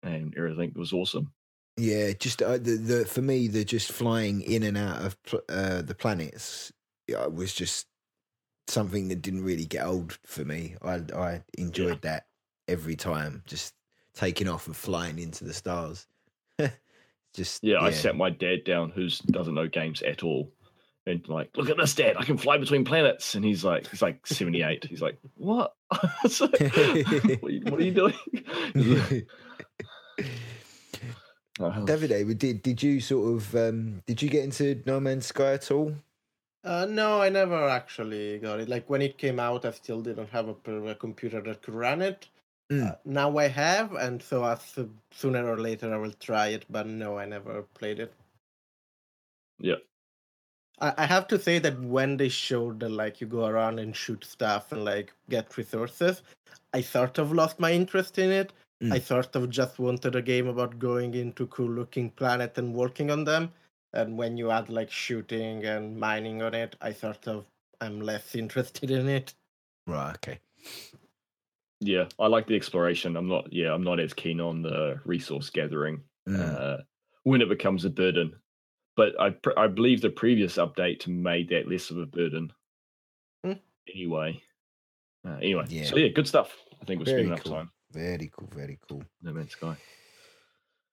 and everything was awesome. Yeah, just uh, the the for me the just flying in and out of pl- uh, the planets yeah, was just something that didn't really get old for me. I I enjoyed that every time, just taking off and flying into the stars. just Yeah, I sat my dad down, who doesn't know games at all, and like, look at this, dad! I can fly between planets. And he's like, he's like seventy eight. He's like, what? Like, what, are you, what are you doing? Oh, Davide, did did you sort of um, did you get into No Man's Sky at all? Uh, no, I never actually got it. Like when it came out, I still didn't have a, a computer that could run it. Mm. Uh, now I have, and so as sooner or later I will try it. But no, I never played it. Yeah. I, I have to say that when they showed that like you go around and shoot stuff and like get resources, I sort of lost my interest in it. Mm. I sort of just wanted a game about going into cool looking planet and working on them. And when you add like shooting and mining on it, I sort of am less interested in it. Right. Okay. Yeah, I like the exploration. I'm not. Yeah, I'm not as keen on the resource gathering Mm. uh, when it becomes a burden. But I pr- I believe the previous update made that less of a burden. Hmm. Anyway, uh, anyway, Yeah. so yeah, good stuff. I think we're Very spending enough time. Very cool. Very cool. No Man's Sky.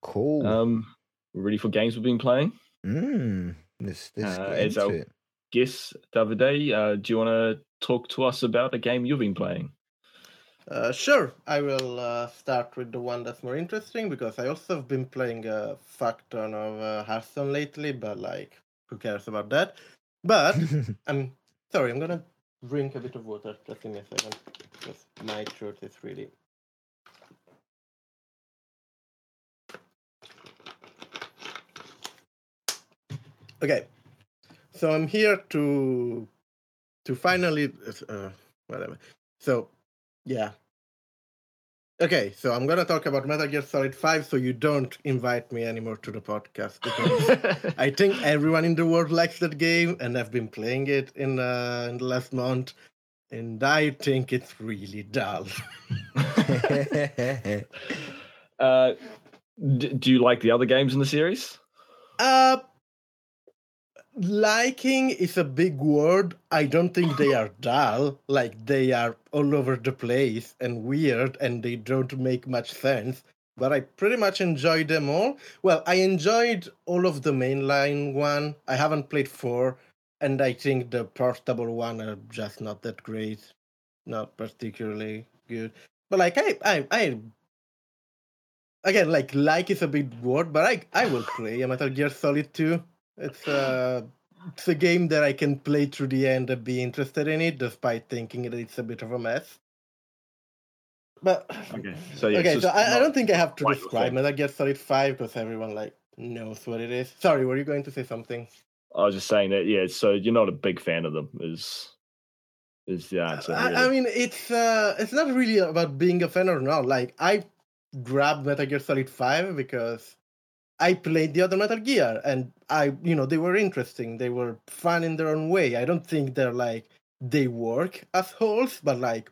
Cool. Um, we're ready for games we've been playing. mm. Let's, let's uh, get as into our- it. Guess Davide, uh, do you want to talk to us about a game you've been playing? Uh, sure, I will uh, start with the one that's more interesting because I also have been playing a fuck ton of uh, Hearthstone lately, but like, who cares about that? But I'm sorry, I'm gonna drink a bit of water. Just give me a second, because my throat is really. Okay, so I'm here to to finally uh, whatever. So yeah. Okay, so I'm gonna talk about Metal Gear Solid 5 so you don't invite me anymore to the podcast because I think everyone in the world likes that game and I've been playing it in uh, in the last month and I think it's really dull. uh, d- do you like the other games in the series? Uh liking is a big word. I don't think they are dull. Like they are all over the place and weird and they don't make much sense. But I pretty much enjoyed them all. Well, I enjoyed all of the mainline one. I haven't played four, and I think the portable one are just not that great. Not particularly good. But like I I I again like like is a big word, but I I will play a Metal Gear Solid 2. It's uh it's a game that I can play through the end and be interested in it, despite thinking that it's a bit of a mess. But Okay, so yeah, okay, so I, I don't think I have to describe thing. Metal Gear Solid Five because everyone like knows what it is. Sorry, were you going to say something? I was just saying that, yeah. So you're not a big fan of them, is is the answer? I, I mean, it's uh, it's not really about being a fan or not. Like I grabbed Metal Gear Solid Five because I played the other Metal Gear, and I, you know, they were interesting. They were fun in their own way. I don't think they're like they work as wholes, but like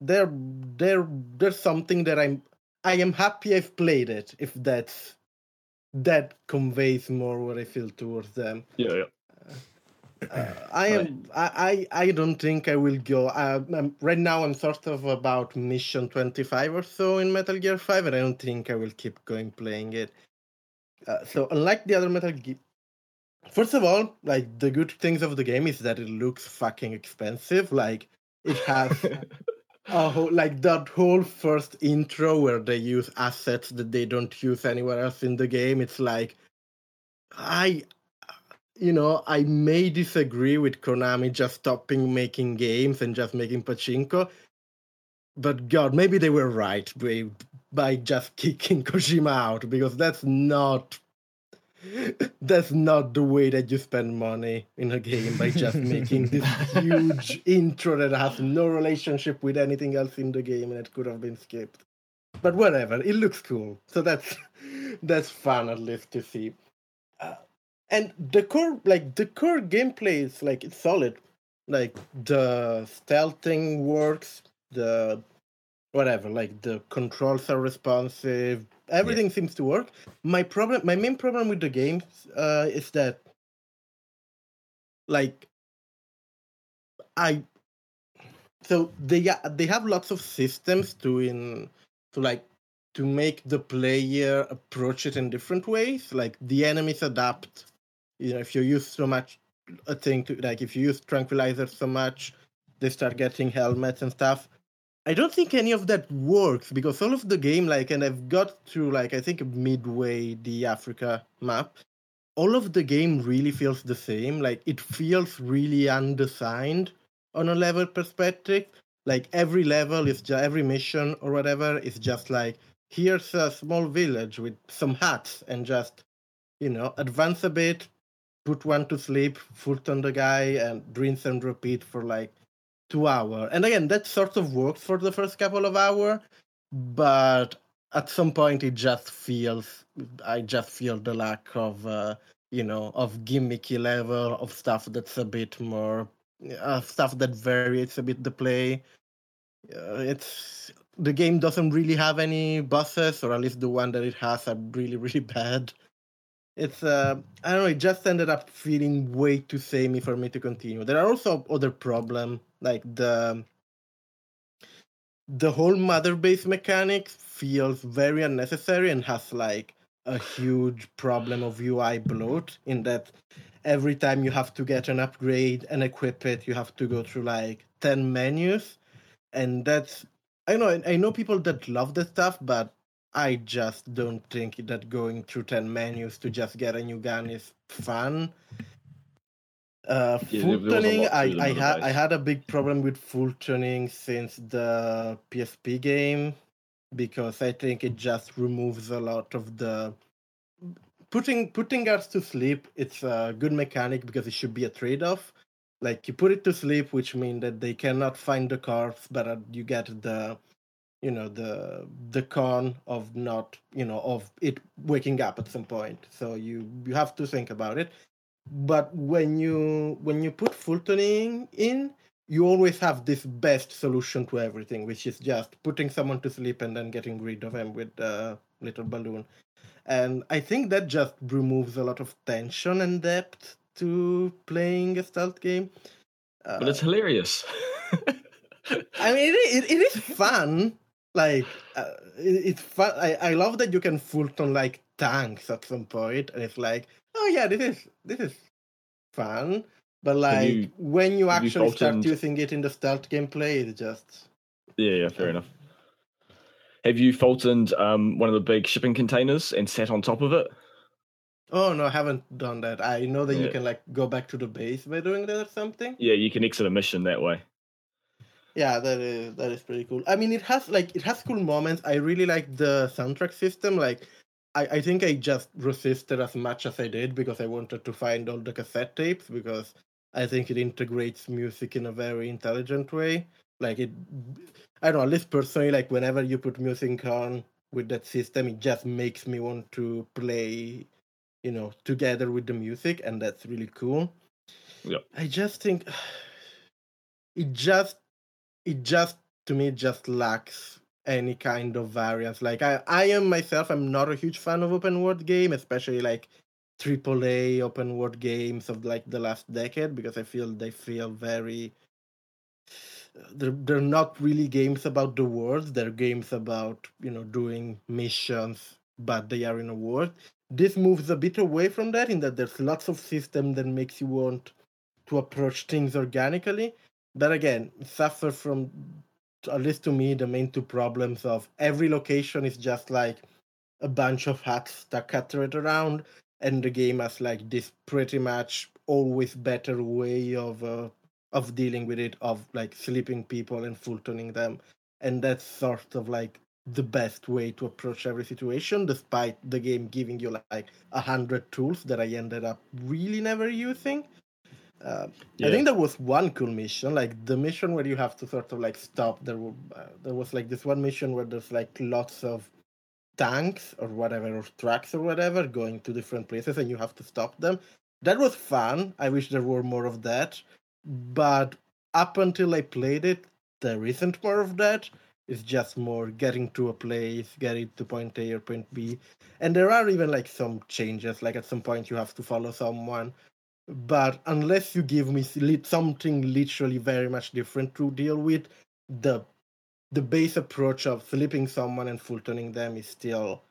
they're they're there's something that I'm I am happy I've played it. If that's that conveys more what I feel towards them. yeah, yeah. Uh, I am. I, I. I don't think I will go. Uh, I'm, right now, I'm sort of about mission 25 or so in Metal Gear 5, and I don't think I will keep going playing it. Uh, so, unlike the other Metal Gear, first of all, like the good things of the game is that it looks fucking expensive. Like it has a whole, like that whole first intro where they use assets that they don't use anywhere else in the game. It's like I you know, I may disagree with Konami just stopping making games and just making pachinko, but God, maybe they were right by, just kicking Kojima out because that's not that's not the way that you spend money in a game by just making this huge intro that has no relationship with anything else in the game and it could have been skipped. But whatever, it looks cool, so that's that's fun at least to see. Uh, and the core like the core gameplay is like it's solid like the stealthing works the whatever like the controls are responsive everything seems to work. My problem my main problem with the game uh, is that like i so they they have lots of systems to in to like to make the player approach it in different ways. Like the enemies adapt. You know if you use so much a thing to like if you use tranquilizers so much they start getting helmets and stuff i don't think any of that works because all of the game like and i've got to like i think midway the africa map all of the game really feels the same. Like it feels really undesigned on a level perspective. Like every level is just every mission or whatever is just like here's a small village with some huts and just you know advance a bit put one to sleep, foot on the guy, and rinse and repeat for like two hours. And again, that sort of works for the first couple of hours, but at some point it just feels I just feel the lack of uh, you know of gimmicky level of stuff that's a bit more uh, stuff that varies a bit the play. Uh, it's the game doesn't really have any bosses, or at least the one that it has are really really bad it's uh i don't know it just ended up feeling way too samey for me to continue. There are also other problem like the the whole mother base mechanic feels very unnecessary and has like a huge problem of ui bloat in that every time you have to get an upgrade and equip it you have to go through like 10 menus. And that's i know i know people that love the stuff but I just don't think that going through 10 menus to just get a new gun is fun. Uh, Yeah, full there- there was a tuning, lot to I, I, had, I had a big problem with Fultoning since the PSP game because I think it just removes a lot of the putting putting guards to sleep. It's a good mechanic because it should be a trade off. Like you put it to sleep, which means that they cannot find the corpse, but uh, you get the you know the the con of not you know of it waking up at some point so you you have to think about it but when you when you put Fultoning in you always have this best solution to everything which is just putting someone to sleep and then getting rid of him with a little balloon and i think that just removes a lot of tension and depth to playing a stealth game but it's uh, hilarious. I mean, it, it, it is fun. Like, uh, it, it's fun. I, I love that you can Fulton like tanks at some point, and it's like, oh yeah, this is this is fun. But like you- when you have you actually start using it in the stealth gameplay, it's just yeah, yeah, fair enough. Have you Fultoned um, one of the big shipping containers and sat on top of it? oh no, I haven't done that. I know that you can like go back to the base by doing that or something. Yeah, you can exit a mission that way. Yeah, that is that is pretty cool. I mean, it has like it has cool moments. I really like the soundtrack system. Like, I I think I just resisted as much as I did because I wanted to find all the cassette tapes because I think it integrates music in a very intelligent way. Like it, I don't know. At least personally, like whenever you put music on with that system, it just makes me want to play, you know, together with the music, and that's really cool. Yeah. I just think it just it just to me just lacks any kind of variance. Like I, I am myself, I'm not a huge fan of open world game, especially like AAA open world games of like the last decade because I feel they feel very. They're, they're not really games about the world. They're games about you know doing missions, but they are in a world. This moves a bit away from that in that there's lots of system that makes you want to approach things organically but again suffer from at least to me the main two problems of every location is just like a bunch of hats scattered around and the game has like this pretty much always better way of uh, of dealing with it of like sleeping people and Fultoning them. And that's sort of like the best way to approach every situation despite the game giving you like a hundred tools that i ended up really never using uh, Yeah. I think there was one cool mission, like the mission where you have to sort of like stop. There, were, uh, there was like this one mission where there's like lots of tanks or whatever, or trucks or whatever, going to different places, and you have to stop them. That was fun. I wish there were more of that, but up until I played it, there isn't more of that. It's just more getting to a place, getting to point A or point B, and there are even like some changes. Like at some point, you have to follow someone but unless you give me something literally very much different to deal with the the base approach of flipping someone and Fultoning them is still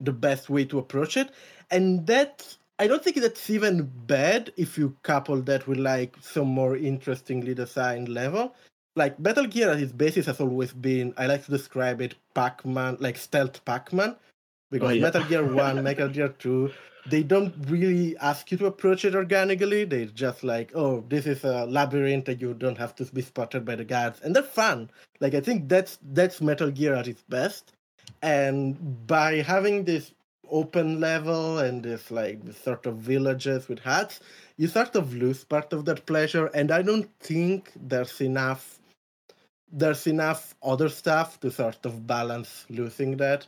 the best way to approach it. And that i don't think that's even bad if you couple that with like some more interestingly designed level. Like Metal Gear at its basis has always been I like to describe it Pac-Man like stealth Pac-Man. Oh, because Oh, yeah. Metal Gear 1, Metal Gear 2 they don't really ask you to approach it organically. They're just like, oh, this is a labyrinth that you don't have to be spotted by the guards, and they're fun. Like I think that's that's Metal Gear at its best. And by having this open level and this like sort of villages with hats, you sort of lose part of that pleasure. And I don't think there's enough there's enough other stuff to sort of balance losing that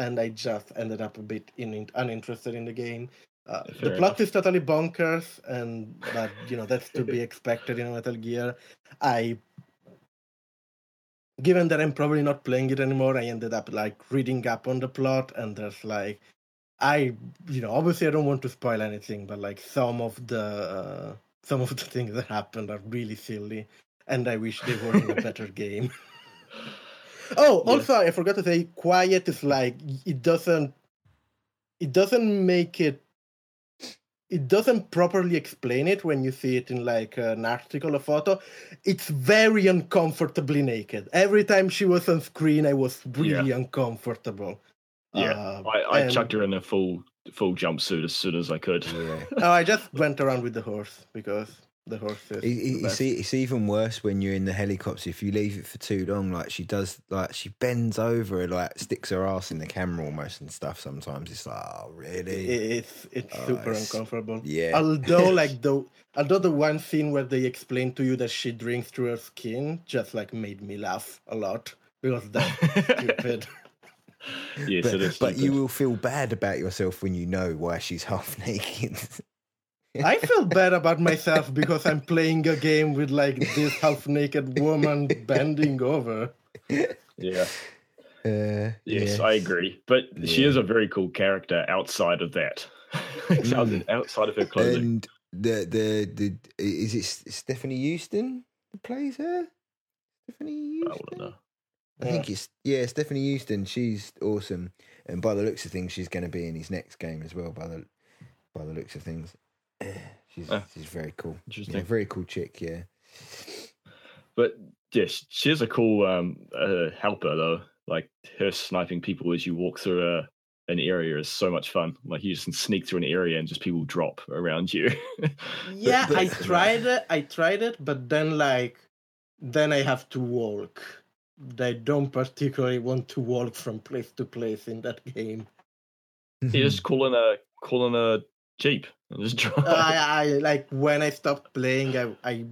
and I just ended up a bit in, uninterested in the game. Uh, the plot enough. is totally bonkers, and but you know that's to be expected in Metal Gear. I, given that I'm probably not playing it anymore, I ended up like reading up on the plot, and there's like, I you know obviously I don't want to spoil anything, but like some of the uh, some of the things that happened are really silly, and I wish they were in a better game. Oh, Yeah. also I forgot to say, quiet is like it doesn't, it doesn't make it, it doesn't properly explain it when you see it in like an article or photo. It's very uncomfortably naked. Every time she was on screen, I was really uncomfortable. Yeah, Uh, I, I and- chucked her in a full full jumpsuit as soon as I could. Yeah. oh, I just went around with the horse because the horse is. It, it, the you see, it's even worse when you're in the helicopter. If you leave it for too long, like she does, like she bends over and like sticks her ass in the camera almost and stuff. Sometimes it's like, oh, really? it's it's Oh, super it's- uncomfortable. yeah. Although like the although the one scene where they explain to you that she drinks through her skin just like made me laugh a lot because that's stupid. yes, but it is. but you will feel bad about yourself when you know why she's half naked. I feel bad about myself because I'm playing a game with like this half naked woman bending over. Yeah. uh, Yes, yeah. I agree. But she is a very cool character outside of that. outside outside of her clothing. And the the the is it Stefanie Joosten who plays her? Stephanie I Joosten. wouldn't know. I think it's yeah, Stefanie Joosten. She's awesome, and by the looks of things, she's going to be in his next game as well. By the by the looks of things, she's Ah. she's very cool. Interesting. Yeah, very cool chick. Yeah, But yes, she's a cool um, uh, helper though. Like her sniping people as you walk through a, an area is so much fun. Like you just sneak through an area and just people drop around you. Yeah, I tried it. I tried it, but then like then I have to walk. I don't particularly want to walk from place to place in that game. You just call in a call in a jeep and just drive. I, I like when I stopped playing, I, I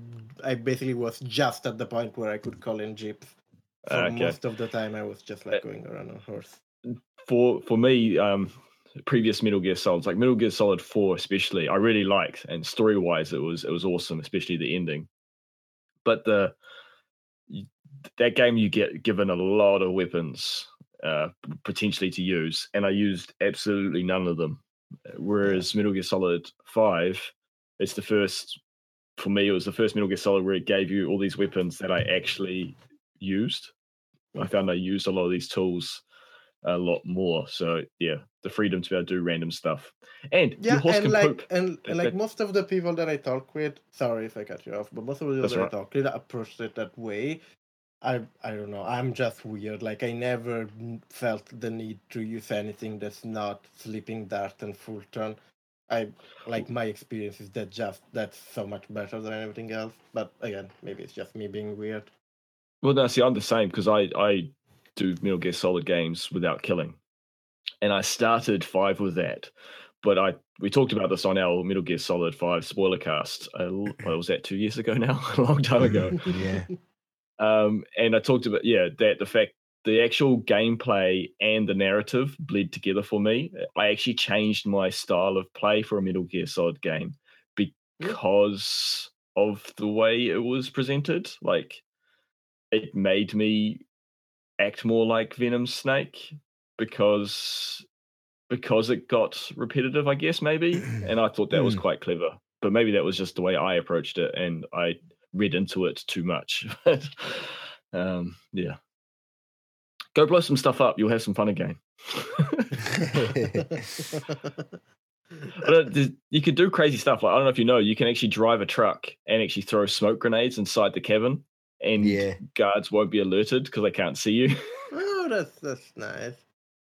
I basically was just at the point where I could call in jeeps. For Okay. most of the time, I was just like going around on horse. for for me, um, previous Metal Gear Solids, like Metal Gear Solid Four, especially, I really liked, and story wise, it was it was awesome, especially the ending. But the that game, you get given a lot of weapons uh, potentially to use, and I used absolutely none of them. Whereas Metal Gear Solid Five, it's the first for me. It was the first Metal Gear Solid where it gave you all these weapons that I actually used. I found I used a lot of these tools a lot more. So yeah, the freedom to be able to do random stuff. And your Yeah, horse and can like poop. and, and like most of the people that I talk with, sorry if I cut you off, but most of the people That's that all I talk with approach it that way. I I don't know. I'm just weird. Like I never felt the need to use anything that's not sleeping dart and Fulton. I like my experience is that just that's so much better than everything else. But again, maybe it's just me being weird. Well, no, see, I'm the same because I I do Metal Gear Solid games without killing, and I started five with that. But I we talked about this on our Metal Gear Solid Five spoiler cast. Uh, l- what was that? Two years ago now, a long time ago. yeah. Um, and I talked about yeah that the fact the actual gameplay and the narrative bled together for me. I actually changed my style of play for a Metal Gear Solid game because of the way it was presented. Like it made me act more like Venom Snake because because it got repetitive, I guess maybe. And I thought that was Hmm. quite clever. But maybe that was just the way I approached it and I read into it too much. Um, yeah. Go blow some stuff up. You'll have some fun again. But uh, you can do crazy stuff. Like I don't know if you know, you can actually drive a truck and actually throw smoke grenades inside the cabin, and Yeah. guards won't be alerted because they can't see you. oh, that's that's nice.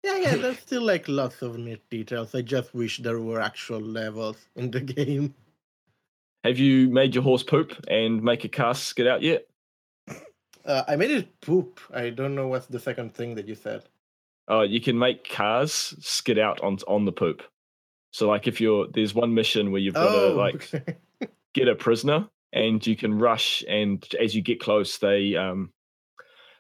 Yeah, yeah. There's still like lots of neat details. I just wish there were actual levels in the game. Have you made your horse poop and make a car skid out yet? Uh, I made it poop. I don't know what's the second thing that you said. Oh, you can make cars skid out on on the poop. So like if you're there's one mission where you've got to Oh, like okay. get a prisoner and you can rush and as you get close they um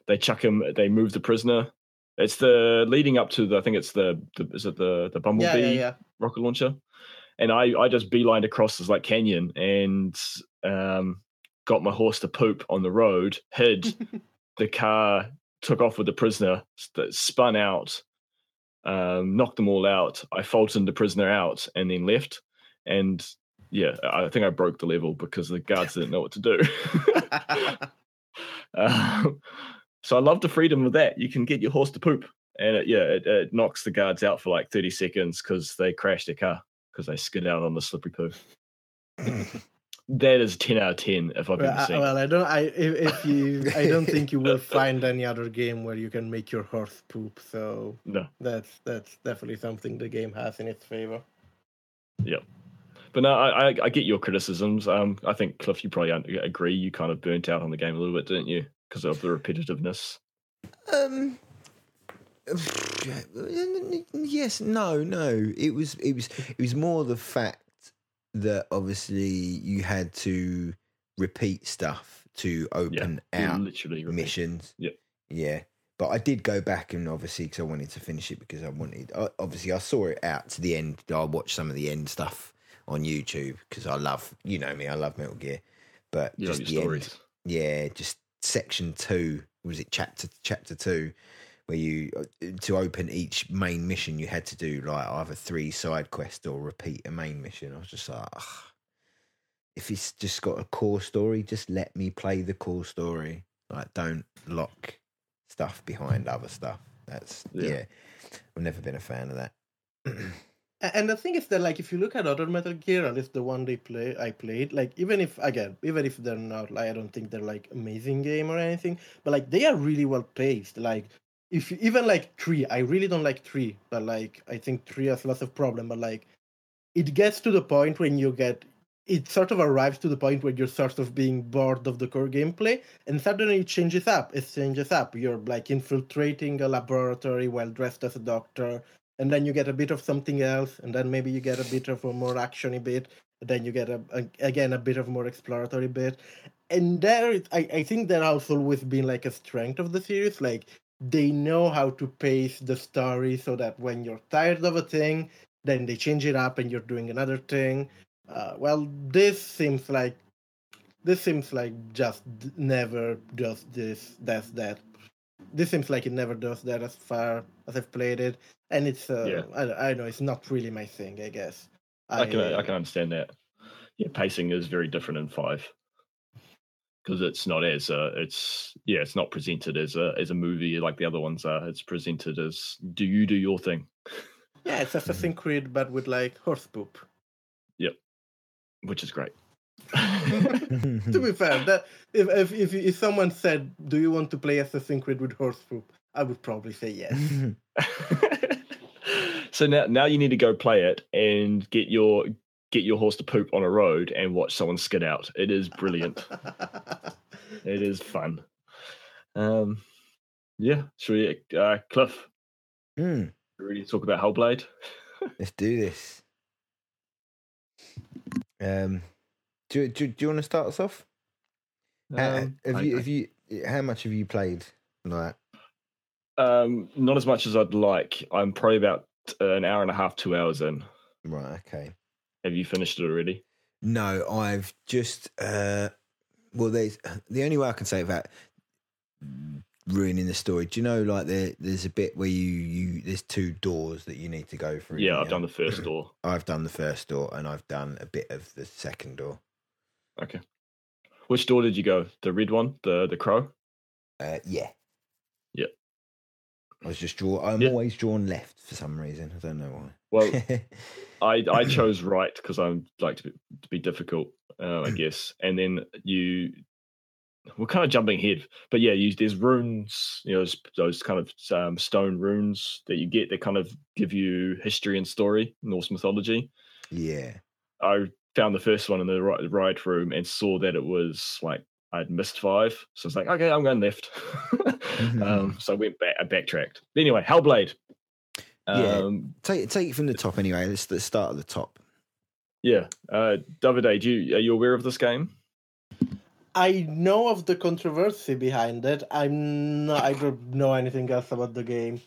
they chuck him they move the prisoner it's the leading up to the i think it's the, the is it the the yeah, bumblebee yeah, yeah. rocket launcher and i i just beelined across this like canyon and um got my horse to poop on the road hid the car took off with the prisoner st- spun out um knocked them all out. I Fultoned the prisoner out and then left. And yeah i think i broke the level because the guards didn't know what to do. Um, so i love the freedom of that. You can get your horse to poop and it, yeah it, it knocks the guards out for like 30 seconds because they crashed their car because they skid out on the slippery poo that is 10 out of 10 if i've well, ever I, seen well, I don't. I if, if you, I don't think you will find any other game where you can make your horse poop. So no that's that's definitely something the game has in its favor. Yep. But no, I, I, I get your criticisms. Um, I think Cliff, you probably agree. You kind of burnt out on the game a little bit, didn't you? Because of the repetitiveness. Um. Yes, no, no. It was, it was, it was more the fact that obviously you had to repeat stuff to open You out literally repeat. missions. Yeah, Yeah. But I did go back and obviously because I wanted to finish it because I wanted. Obviously, I saw it out to the end. I watched some of the end stuff on YouTube because I love, you know me, I love Metal Gear. But You just the end, yeah, just section two. Was it chapter chapter two? Where you uh, to open each main mission, you had to do like either three side quests or repeat a main mission. I was just like, Ugh. if it's just got a core story, just let me play the core story. Like, don't lock stuff behind other stuff. That's Yeah. yeah. I've never been a fan of that. And the thing is that, like, if you look at other Metal Gear, at least the one they play, I played, like, even if again, even if they're not, like, I don't think they're like amazing game or anything, but like they are really well paced. Like, if even like three, I really don't like three, but like I think three has lots of problem. But like, it gets to the point when you get it sort of arrives to the point where you're sort of being bored of the core gameplay, and suddenly it changes up. It changes up. You're like infiltrating a laboratory while dressed as a doctor, and then you get a bit of something else, and then maybe you get a bit of a more actiony bit, then you get a, a again a bit of more exploratory bit, and there I, I think that has always been like a strength of the series. Like they know how to pace the story so that when you're tired of a thing, then they change it up and you're doing another thing. Uh, well, this seems like this seems like just never does this, does that. This seems like it never does that as far as I've played it, and it's uh, Yeah. I, I know it's not really my thing. I guess. I can I can understand that. Yeah, pacing is very different in five because it's not as uh, it's yeah, it's not presented as a as a movie like the other ones are. It's presented as do you do your thing, Yeah, it's Assassin's Creed, but with like horse poop. Yep. Which is great. to be fair, that if, if if if someone said, "Do you want to play Assassin's Creed with horse poop?" I would probably say yes. so now now you need to go play it and get your get your horse to poop on a road and watch someone skid out. It is brilliant. it is fun. Um, yeah. Should we, uh, Cliff? Hmm, Ready to talk about Hellblade? let's do this. Um, do, do, do you want to start us off? Ha- Um, have I- you I- have you how much have you played? Like Um, not as much as I'd like. I'm probably about an hour and a half, two hours in. right, okay. Have you finished it already? No, I've just uh well there's the only way I can say that ruining the story. Do you know like there there's a bit where you you there's two doors that you need to go through. Yeah, I've yeah? done the first door. I've done the first door and I've done a bit of the second door. Okay. Which door did you go? The red one, the the crow. Uh yeah. Yep. I was just draw I'm Yeah. always drawn left for some reason. I don't know why. Well, I I chose right because I like to be, to be difficult, uh, I guess. And then you, we're kind of jumping ahead, but yeah, you, there's runes, you know, those, those kind of um, stone runes that you get that kind of give you history and story, Norse mythology. yeah. I found the first one in the right, right room and saw that it was like I'd missed five, so I was like, okay, I'm going left. um, so I went back, I backtracked. Anyway, Hellblade. Yeah. Um, Take take it from the top anyway. Let's, let's start at the top. Yeah, uh, Davide, do you, are you aware of this game? I know of the controversy behind it. I'm not. I don't know anything else about the game.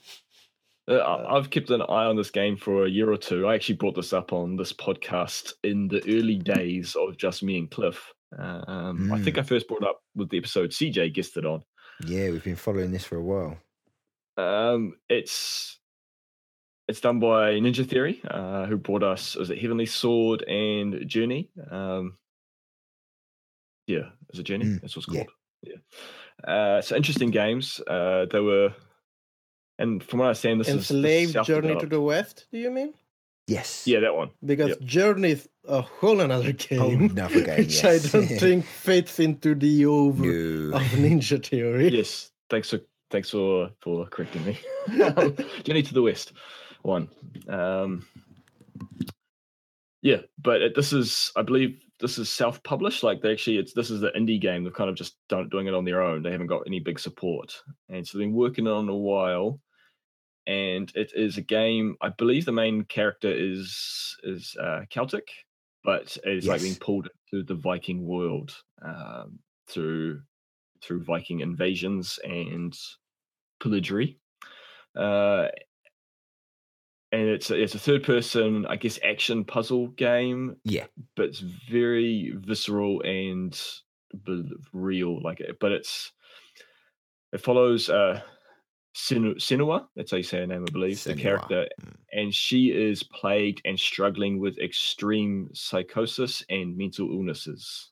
Uh, I- I've kept an eye on this game for a year or two. I actually brought this up on this podcast in the early days of just me and Cliff. Um, I think I first brought it up with the episode CJ guessed it on. Yeah, we've been following this for a while. Um, it's it's done by Ninja Theory, uh, who brought us was it Heavenly Sword and Journey. Um, yeah, is it Journey? Mm, That's what's called. Yeah. Uh, so interesting games. Uh, they were, and from what I understand, this is this is Enslaved Journey to the West. Do you mean? Yes. Yeah, that one. Because Yep. Journey is a whole another game, Whole nother game, which yes. I don't think fits into the over No. of Ninja Theory. Yes, thanks for thanks for for correcting me. Journey to the West, one. Um, yeah, but it, this is, I believe, this is self-published. Like they actually, it's this is the indie game. They're kind of just done, doing it on their own. They haven't got any big support, and so they've been working on it a while. And it is a game. I believe the main character is is uh, Celtic, but it's like being pulled into the Viking world um, through through Viking invasions and pillaging. Uh, and it's a, it's a third person, I guess, action puzzle game, Yeah. but it's very visceral and real. Like, it, but it's it follows uh, Sinu- Senua. That's how you say her name, I believe. The character, Mm. and she is plagued and struggling with extreme psychosis and mental illnesses.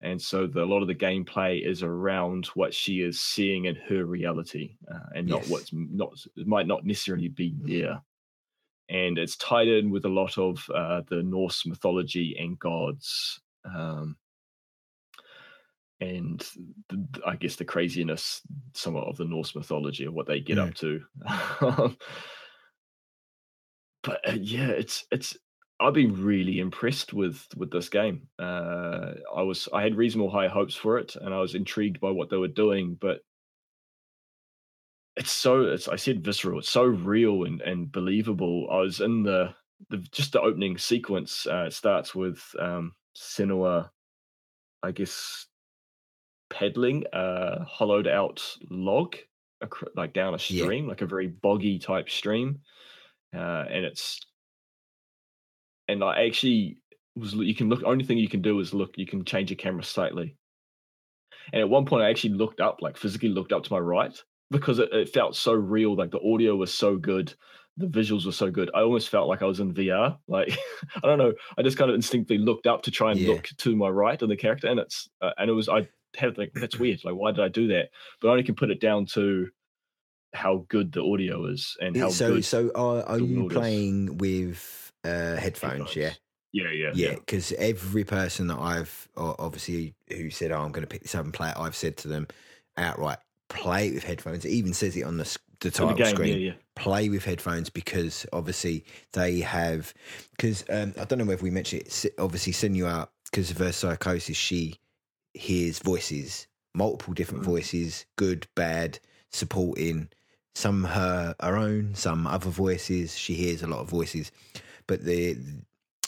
And so the, a lot of the gameplay is around what she is seeing in her reality, uh, and not Yes. what's not it might not necessarily be there. And it's tied in with a lot of uh, the Norse mythology and gods, um, and th- th- I guess the craziness, somewhat of the Norse mythology of what they get up to. but uh, yeah, it's it's I've been really impressed with with this game. Uh, I was I had reasonable high hopes for it, and I was intrigued by what they were doing. But it's so it's I said visceral. It's so real and and believable. I was in the the just the opening sequence uh, starts with um, Senua, I guess, peddling a hollowed out log like down a stream, yeah. like a very boggy type stream, uh, and it's and I actually was you can look. Only thing you can do is look. You can change your camera slightly. And at one point, I actually looked up, like physically looked up to my right, because it, it felt so real. Like the audio was so good, the visuals were so good. I almost felt like I was in VR. Like I don't know. I just kind of instinctively looked up to try and yeah. look to my right of the character, and it's uh, and it was I had like that's weird. Like why did I do that? But I only can put it down to how good the audio is and how so good so are, are you playing with uh, headphones, headphones? Yeah. Yeah, yeah, yeah. Because yeah. every person that I've obviously who said, "Oh, I'm going to pick this up and play it," I've said to them outright, "Play it with headphones." It even says it on the the title the game, screen. Yeah, yeah. Play with headphones because obviously they have. Because um, I don't know whether we mentioned it. Obviously, Senua because of her psychosis, she hears voices, multiple different mm. voices, good, bad, supporting. Some her her own, some other voices. She hears a lot of voices, but the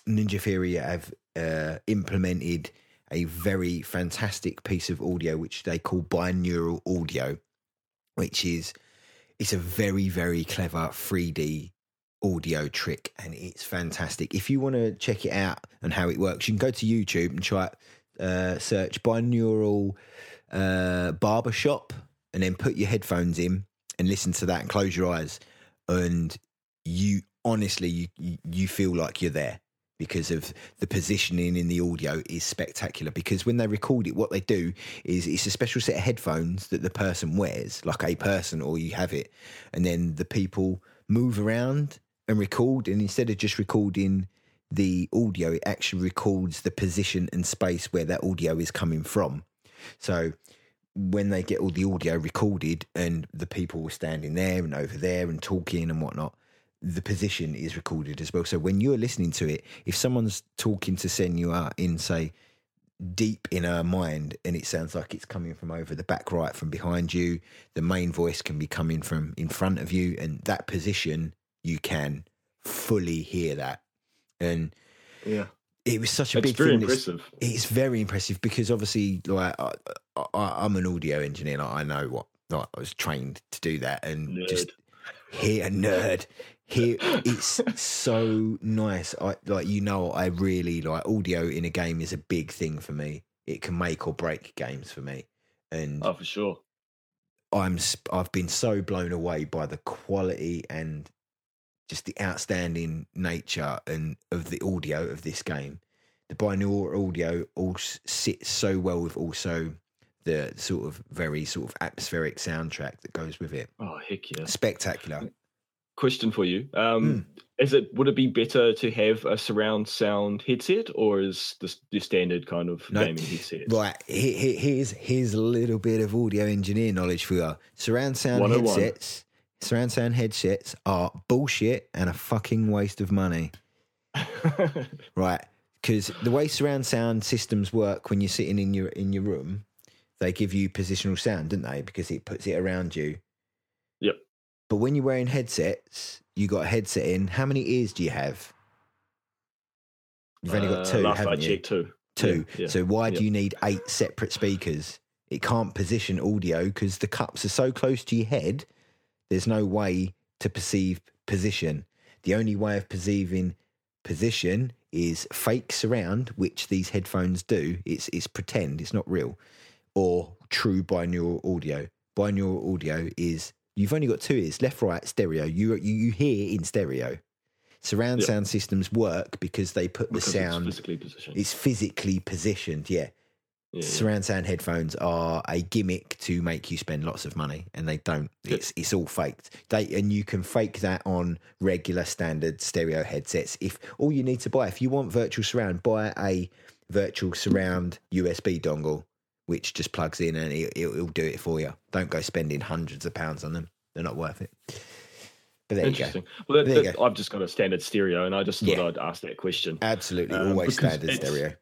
Ninja Theory have uh, implemented a very fantastic piece of audio which they call binaural audio, which is it's a very very clever 3D audio trick and it's fantastic. If you want to check it out and how it works, you can go to YouTube and try uh, search binaural uh, barbershop and then put your headphones in and listen to that and close your eyes and you honestly you you feel like you're there because of the positioning in the audio is spectacular. Because when they record it what they do is it's a special set of headphones that the person wears like a person or you have it. And then the people move around and record and instead of just recording the audio it actually records the position and space where that audio is coming from. So when they get all the audio recorded and the people were standing there and over there and talking and whatnot the position is recorded as well. So when you're listening to it, if someone's talking to Senua in, say, deep in her mind and it sounds like it's coming from over the back right from behind you, the main voice can be coming from in front of you, and that position, you can fully hear that. And yeah. It was such a it's big very thing. Impressive. It's, it's, very impressive because obviously, like I, am an audio engineer. Like, I know what like, I was trained to do that, and Nerd. just hear a nerd here it's so nice. I like you know I really like audio in a game is a big thing for me. It can make or break games for me. And oh, for sure. I'm I've been so blown away by the quality and just the outstanding nature and of the audio of this game. The binaural audio all sits so well with also the sort of very sort of atmospheric soundtrack that goes with it. Oh heck yeah! Spectacular question for you. Um, mm. Is it would it be better to have a surround sound headset or is this the standard kind of no, gaming headset? Right, here's here's a little bit of audio engineer knowledge for you. Surround sound headsets, surround sound headsets are bullshit and a fucking waste of money. right, because the way surround sound systems work when you're sitting in your in your room, they give you positional sound, don't they? Because it puts it around you but when you're wearing headsets, you got a headset in. How many ears do you have? You've only got uh, two, uh, haven't I you? two. Two. Yeah, yeah. So why yeah. do you need eight separate speakers? It can't position audio because the cups are so close to your head. There's no way to perceive position. The only way of perceiving position is fake surround, which these headphones do. It's it's pretend, it's not real, or true binaural audio. Binaural audio is You've only got two ears, left, right, stereo. You you, you hear in stereo. Surround yep. sound systems work because they put because the sound. It's physically positioned. It's physically positioned. Yeah. yeah Surround sound headphones are a gimmick to make you spend lots of money, and they don't. It's it's all faked. They and you can fake that on regular standard stereo headsets. If all you need to buy, if you want virtual surround, buy a virtual surround USB dongle which just plugs in and it, will do it for you. Don't go spending hundreds of pounds on them; they're not worth it. But there you go. Interesting. Well, that, There you that- go. I've just got a standard stereo, and I just thought Yeah. I'd ask that question. Absolutely, Um, always standard it's- stereo.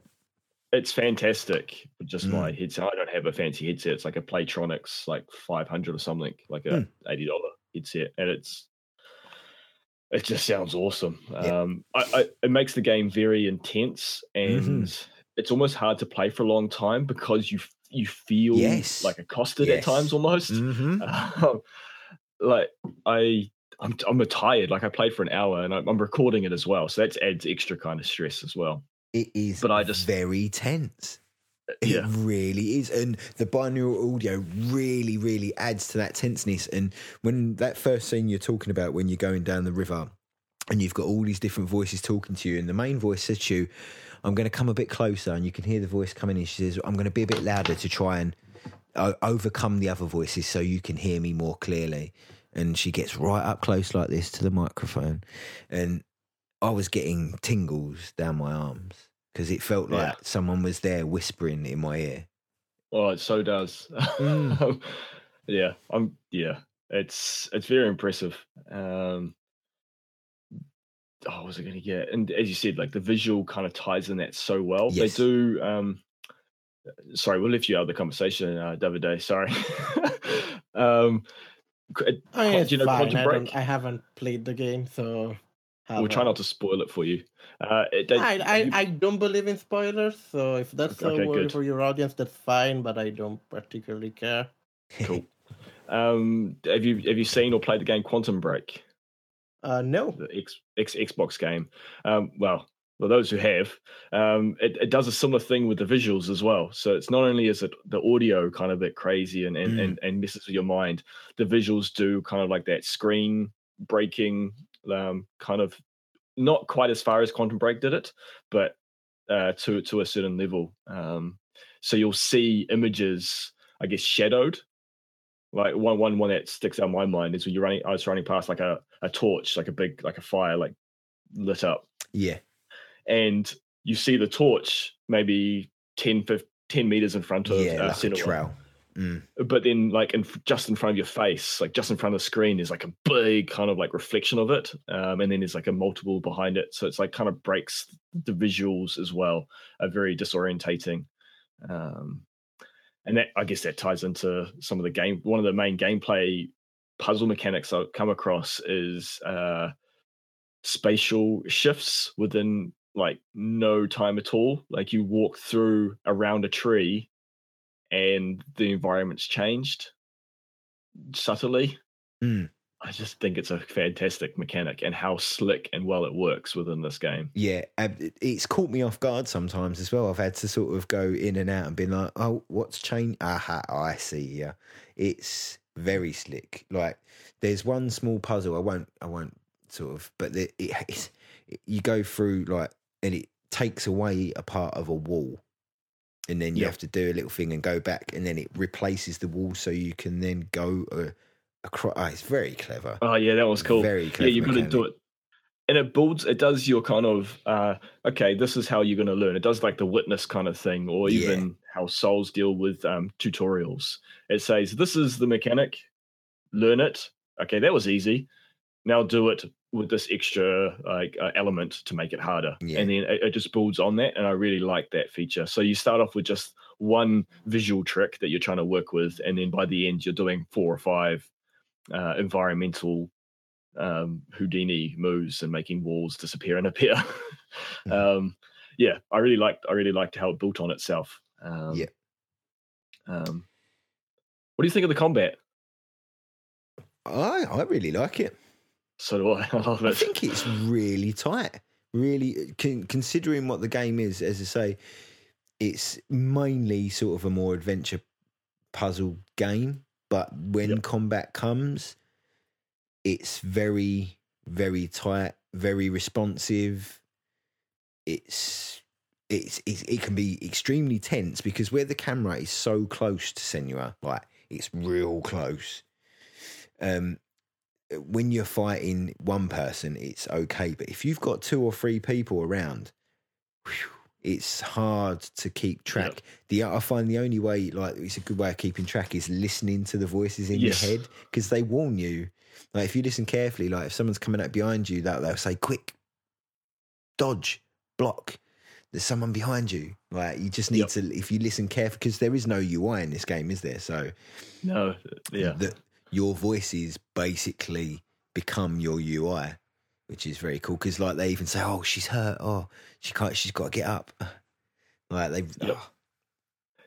It's fantastic. Just Mm. my headset. I don't have a fancy headset. It's like a Plantronics, like five hundred or something, like a Mm. eighty dollar headset, and it's it just sounds awesome. Yeah. Um, I, I, it makes the game very intense, and Mm-hmm. it's almost hard to play for a long time because you you feel Yes. like accosted Yes. at times almost. hmm Um, like I, I'm, I'm tired. Like I played for an hour, and I'm, I'm recording it as well, so that adds extra kind of stress as well. It is, But I just- very tense. It Yeah. really is. And the binaural audio really, really adds to that tenseness. And when that first scene you're talking about, when you're going down the river and you've got all these different voices talking to you, and the main voice says to you, I'm going to come a bit closer, and you can hear the voice coming in. She says, I'm going to be a bit louder to try and uh, overcome the other voices so you can hear me more clearly. And she gets right up close like this to the microphone. And I was getting tingles down my arms because it felt like Yeah. someone was there whispering in my ear. Oh, it so does. Mm. yeah, I'm. Yeah, it's it's very impressive. Um, oh, what was I going to get? And as you said, like the visual kind of ties in that so well. Yes. They do. Um, sorry, we'll lift you out of the conversation, uh, Davide. Sorry. um, I mean, do you know fine. Quantum I, Break? I haven't played the game, so We'll try not to spoil it for you. Uh, it, they- I, I, you- I don't believe in spoilers, so if that's Okay, a worry good. for your audience, that's fine. But I don't particularly care. Cool. um, have you have you seen or played the game Quantum Break? Uh, no. the X, X, Xbox game. Um, well, well, those who have, um, it, it does a similar thing with the visuals as well. So it's not only is it the audio kind of a bit crazy and and, Mm. and and messes with your mind, the visuals do kind of like that screen breaking um, kind of not quite as far as Quantum Break did it, but uh, to to a certain level. Um, so you'll see images, I guess, shadowed. Like one one one that sticks out in my mind is when you're running. I was running past like a, a torch, like a big like a fire, like lit up, yeah. and you see the torch maybe 10, 15, 10 meters in front of Yeah, uh, like a trail. Mm. But then, like, in, just in front of your face, like just in front of the screen, is like a big kind of like reflection of it, um, and then there's like a multiple behind it. So it's like kind of breaks the visuals as well, are very disorientating. Um, and that I guess that ties into some of the game. One of the main gameplay puzzle mechanics I've come across is uh, spatial shifts within like no time at all. Like you walk through around a tree and the environment's changed subtly. Mm. I just think it's a fantastic mechanic and how slick and well it works within this game. Yeah, it's caught me off guard sometimes as well. I've had to sort of go in and out and been like, "Oh, what's changed?" Aha, I see. Yeah, it's very slick. Like, there's one small puzzle. I won't, I won't sort of, but the, it, it's, you go through like, and it takes away a part of a wall, and then you Yep. have to do a little thing and go back, and then it replaces the wall so you can then go uh, across. Oh, it's very clever. Oh yeah, that was cool. Very clever. yeah, you've got to do it. And it builds, it does your kind of, uh, okay, this is how you're going to learn. It does like the witness kind of thing, or Yeah. even how souls deal with um, tutorials. It says, this is the mechanic, learn it. Okay, that was easy. Now do it with this extra like uh, element to make it harder. Yeah. And then it, it just builds on that. And I really like that feature. So you start off with just one visual trick that you're trying to work with. And then by the end, you're doing four or five uh, environmental um, Houdini moves and making walls disappear and appear. um, yeah, I really liked. I really liked how it built on itself. Um, Yeah. Um, what do you think of the combat? I I really like it. So do I. I love I think it's really tight. Really, con- considering what the game is, as I say, it's mainly sort of a more adventure puzzle game. But when Yep. combat comes, it's very, very tight, very responsive. It's it's, it's it can be extremely tense because where the camera is so close to Senua, like it's real close. Um, when you're fighting one person, it's okay. But if you've got two or three people around, whew, it's hard to keep track. The I find the only way, like, it's a good way of keeping track is listening to the voices in Yes. your head because they warn you. Like, if you listen carefully, like if someone's coming up behind you, that they'll say, "Quick, dodge, block." There's someone behind you. Like, you just need Yep. to, if you listen carefully, because there is no UI in this game, is there? So, No, yeah, that your voices basically become your UI, which is very cool. Because like they even say, "Oh, she's hurt. Oh, she can't. She's got to get up." Like they, Yep. oh,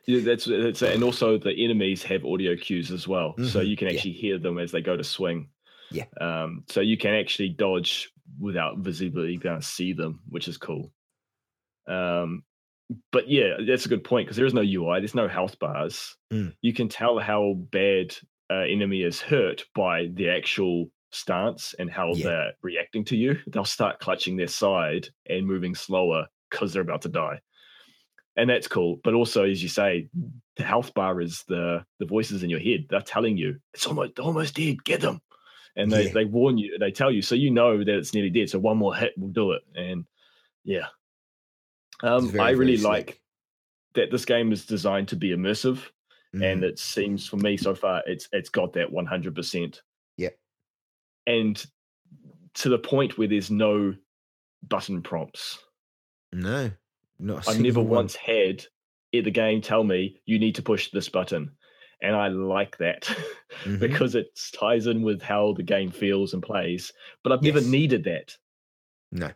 Yeah, that's that's and also the enemies have audio cues as well, so Mhm, you can yeah. actually hear them as they go to swing. Yeah. Um, so you can actually dodge without visibly able to see them, which is cool. Um, but yeah, that's a good point because there is no UI, there's no health bars. Mm. You can tell how bad uh, enemy is hurt by the actual stance and how Yeah. they're reacting to you. They'll start clutching their side and moving slower because they're about to die and that's cool. But also, as you say, the health bar is the the voices in your head. They're telling you it's almost almost dead. Get them, and they Yeah. they warn you. They tell you, so you know that it's nearly dead. So one more hit will do it. And yeah, um, very, I really slick. like that this game is designed to be immersive, and Mm, it seems for me so far it's it's got that one hundred percent. Yep. And to the point where there's no button prompts. no, not. I've never one. once had the game tell me you need to push this button. And I like that Mhm. because it ties in with how the game feels and plays. But I've never needed that No,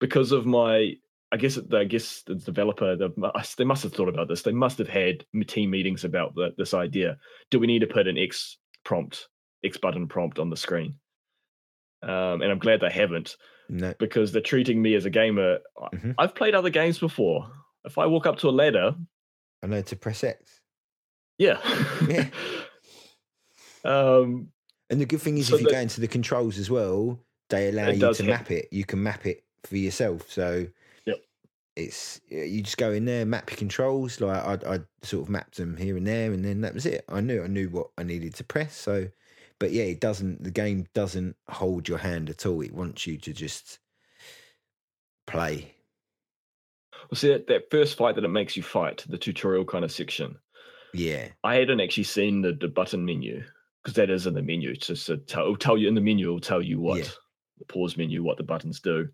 because of my. I guess the, I guess the developer the, they must have thought about this. They must have had team meetings about the, this idea. Do we need to put an X prompt, X button prompt on the screen? Um, and I'm glad they haven't no. because they're treating me as a gamer. Mhm. I've played other games before. If I walk up to a ladder, I know to press X. yeah, Yeah. um, And the good thing is, So if you the- go into the controls as well, they allow you to map it. You can map it for yourself. So Yep. it's you just go in there, map your controls. Like I, I sort of mapped them here and there, and then that was it. I knew I knew what I needed to press. So, but yeah, it doesn't. The game doesn't hold your hand at all. It wants you to just play. well, see that, that first fight that it makes you fight, the tutorial kind of section. Yeah, I hadn't actually seen the, the button menu because that is in the menu. It's just a tell, it'll tell you in the menu. It'll tell you what Yeah. the pause menu, what the buttons do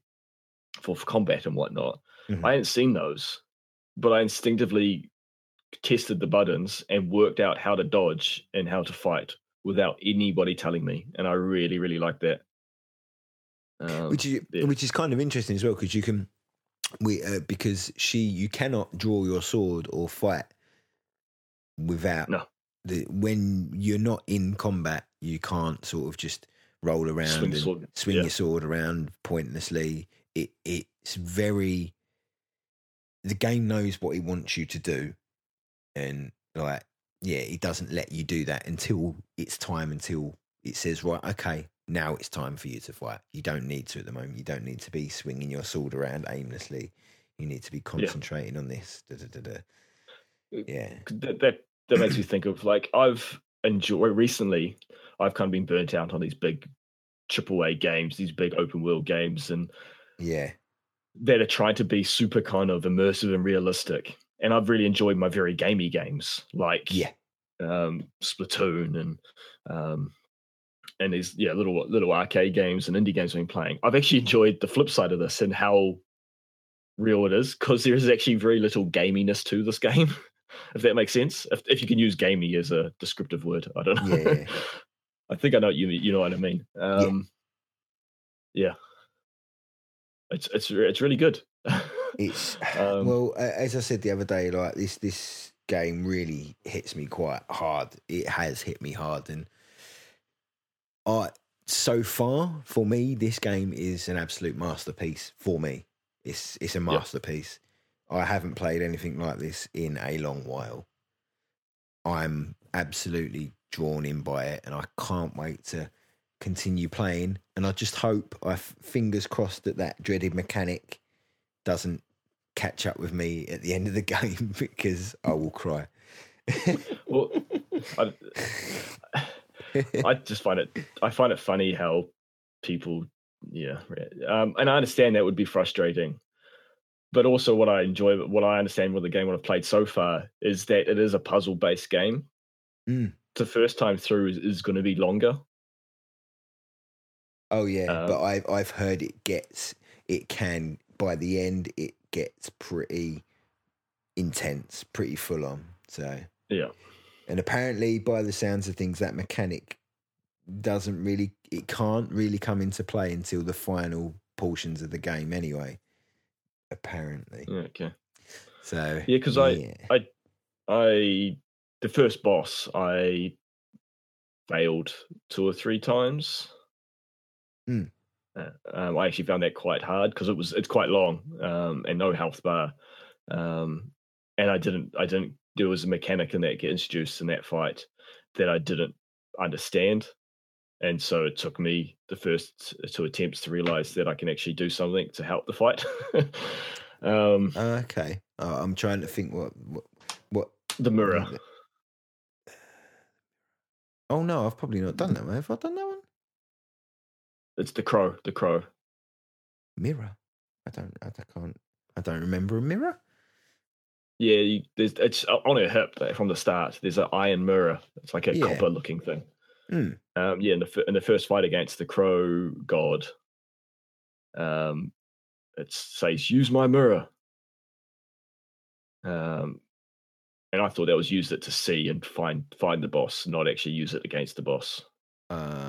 for, for combat and whatnot. Mhm. I hadn't seen those, but I instinctively tested the buttons and worked out how to dodge and how to fight without anybody telling me, and I really, really like that. Um, which is yeah. which is kind of interesting as well because you can we uh, because she you cannot draw your sword or fight without No. the when you're not in combat you can't sort of just roll around Swing and sword, swing yeah. your sword around pointlessly it it's very the game knows what it wants you to do and like yeah it doesn't let you do that until it's time until it says right okay now it's time for you to fight you don't need to at the moment you don't need to be swinging your sword around aimlessly you need to be concentrating on this da, da, da, da. Uh, yeah that, that that makes me think of like I've enjoyed recently. I've kind of been burnt out on these big AAA games, these big open world games, and yeah that are trying to be super kind of immersive and realistic. And I've really enjoyed my very gamey games, like yeah um, Splatoon and um, and these yeah little little arcade games and indie games I've been playing. I've actually enjoyed the flip side of this and how real it is because there is actually very little gaminess to this game. If that makes sense, if if you can use gamey as a descriptive word, I don't know. Yeah, yeah. I think I know what you you know what I mean. Um, yeah. it's it's it's really good. It's Um, well, as I said the other day, like this this game really hits me quite hard. It has hit me hard, and I so far for me, this game is an absolute masterpiece. For me, it's it's a masterpiece. I haven't played anything like this in a long while. I'm absolutely drawn in by it, and I can't wait to continue playing. And I just hope, I fingers crossed, that that dreaded mechanic doesn't catch up with me at the end of the game because I will cry. well, I, I just find it I find it funny how people yeah um, and I understand that would be frustrating but also what I enjoy, what I understand with the game, what I've played so far, is that it is a puzzle based game. Mm. The first time through is, is going to be longer. Oh yeah, but I've I've heard it gets it can by the end it gets pretty intense, pretty full on. So Yeah. and apparently by the sounds of things, that mechanic doesn't really it can't really come into play until the final portions of the game anyway. Apparently, Yeah, okay. so Yeah, 'cause I- yeah. I the first boss I failed two or three times. Hmm. Uh, um, I actually found that quite hard because it was it's quite long um, and no health bar, um, and I didn't I didn't there was a mechanic in that get introduced in that fight that I didn't understand, and so it took me the first two attempts to realize that I can actually do something to help the fight. um, okay. Oh, I'm trying to think what what what. the mirror. Oh no, I've probably not done that one. Have I done that one? It's the crow. The crow. Mirror. I don't. I can't. I don't remember a mirror. Yeah, you, there's it's on her hip uh, from the start. There's an iron mirror. It's like a Yeah. copper looking thing. Hmm. Um, yeah, in the in the first fight against the crow god, um, it says use my mirror. Um, and I thought that was use it to see and find find the boss, not actually use it against the boss. Uh,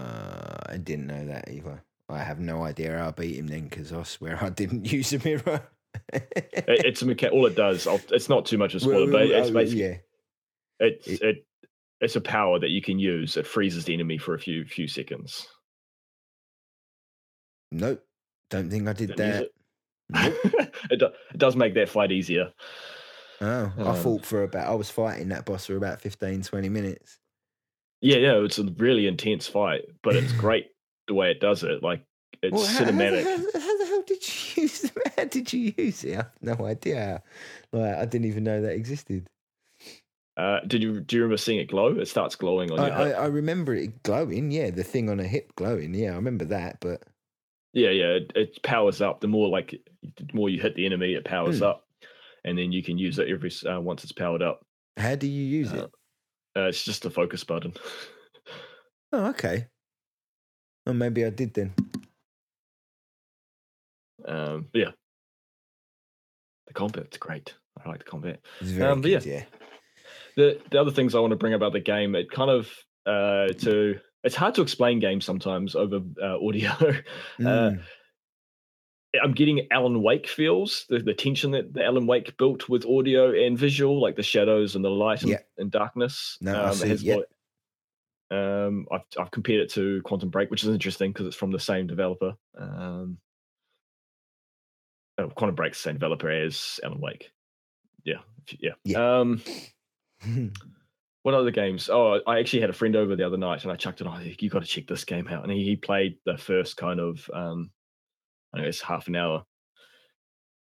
I didn't know that either. I have no idea how I beat him then because I swear I didn't use a mirror. It, it's a mecha- all it does. I'll, it's not too much of a spoiler, Well, but it's basically yeah. it's It- it, it's a power that you can use. It freezes the enemy for a few few seconds. Nope. Don't think I did Didn't that. it. Nope. it, do, it does make that fight easier. Oh, I Um, fought for about. I was fighting that boss for about 15, 20 minutes. Yeah, yeah, it's a really intense fight, but it's great the way it does it. Like it's Well, how, how cinematic. How, how the hell did you use them? How did you use it? I have no idea. Like I didn't even know that existed. Uh, did you do you remember seeing it glow? It starts glowing on I, your I, hip. I remember it glowing. Yeah, the thing on her hip glowing. Yeah, I remember that. But Yeah, yeah, it, it powers up. The more like the more you hit the enemy, it powers Hmm. up, and then you can use it every uh, once it's powered up. how do you use it? Uh, it's just a focus button. Oh, okay. Oh, maybe I did then. um, yeah, the combat's great. I like the combat. Um, good. Yeah. the the other things I want to bring about the game, it kind of uh, to it's hard to explain games sometimes over uh, audio. uh, Mm. I'm getting Alan Wake feels the, the tension that the Alan Wake built with audio and visual, like the shadows and the light and, Yeah. and darkness. No, I it see, yeah. what- um, I've I've compared it to Quantum Break, which is interesting because it's from the same developer. Um, oh, Quantum Break's the same developer as Alan Wake. Yeah, yeah. Yeah. Um, what other games? Oh, I actually had a friend over the other night, and I chucked it. Oh, you got to check this game out. And he, he played the first kind of, um, I guess, half an hour.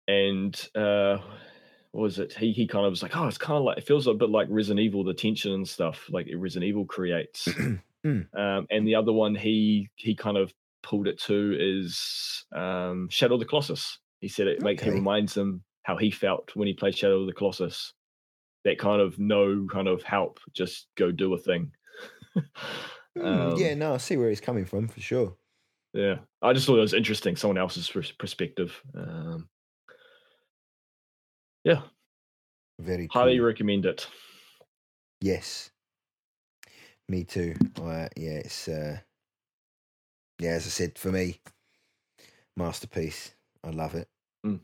And uh, what was it? He he kind of was like, oh, it's kind of like it feels a bit like Resident Evil, the tension and stuff like Resident Evil creates. Mm. um, and the other one he he kind of pulled it to is um, Shadow of the Colossus. He said it makes it reminds him how he felt when he played Shadow of the Colossus that kind of no kind of help, just go do a thing. Mm, yeah, Um, no, I see where he's coming from for sure. Yeah. I just thought it was interesting, someone else's perspective. Um, yeah, Very highly recommend it. Yes. Me too. I, yeah, it's uh yeah, as I said, for me, masterpiece. I love it. Mm.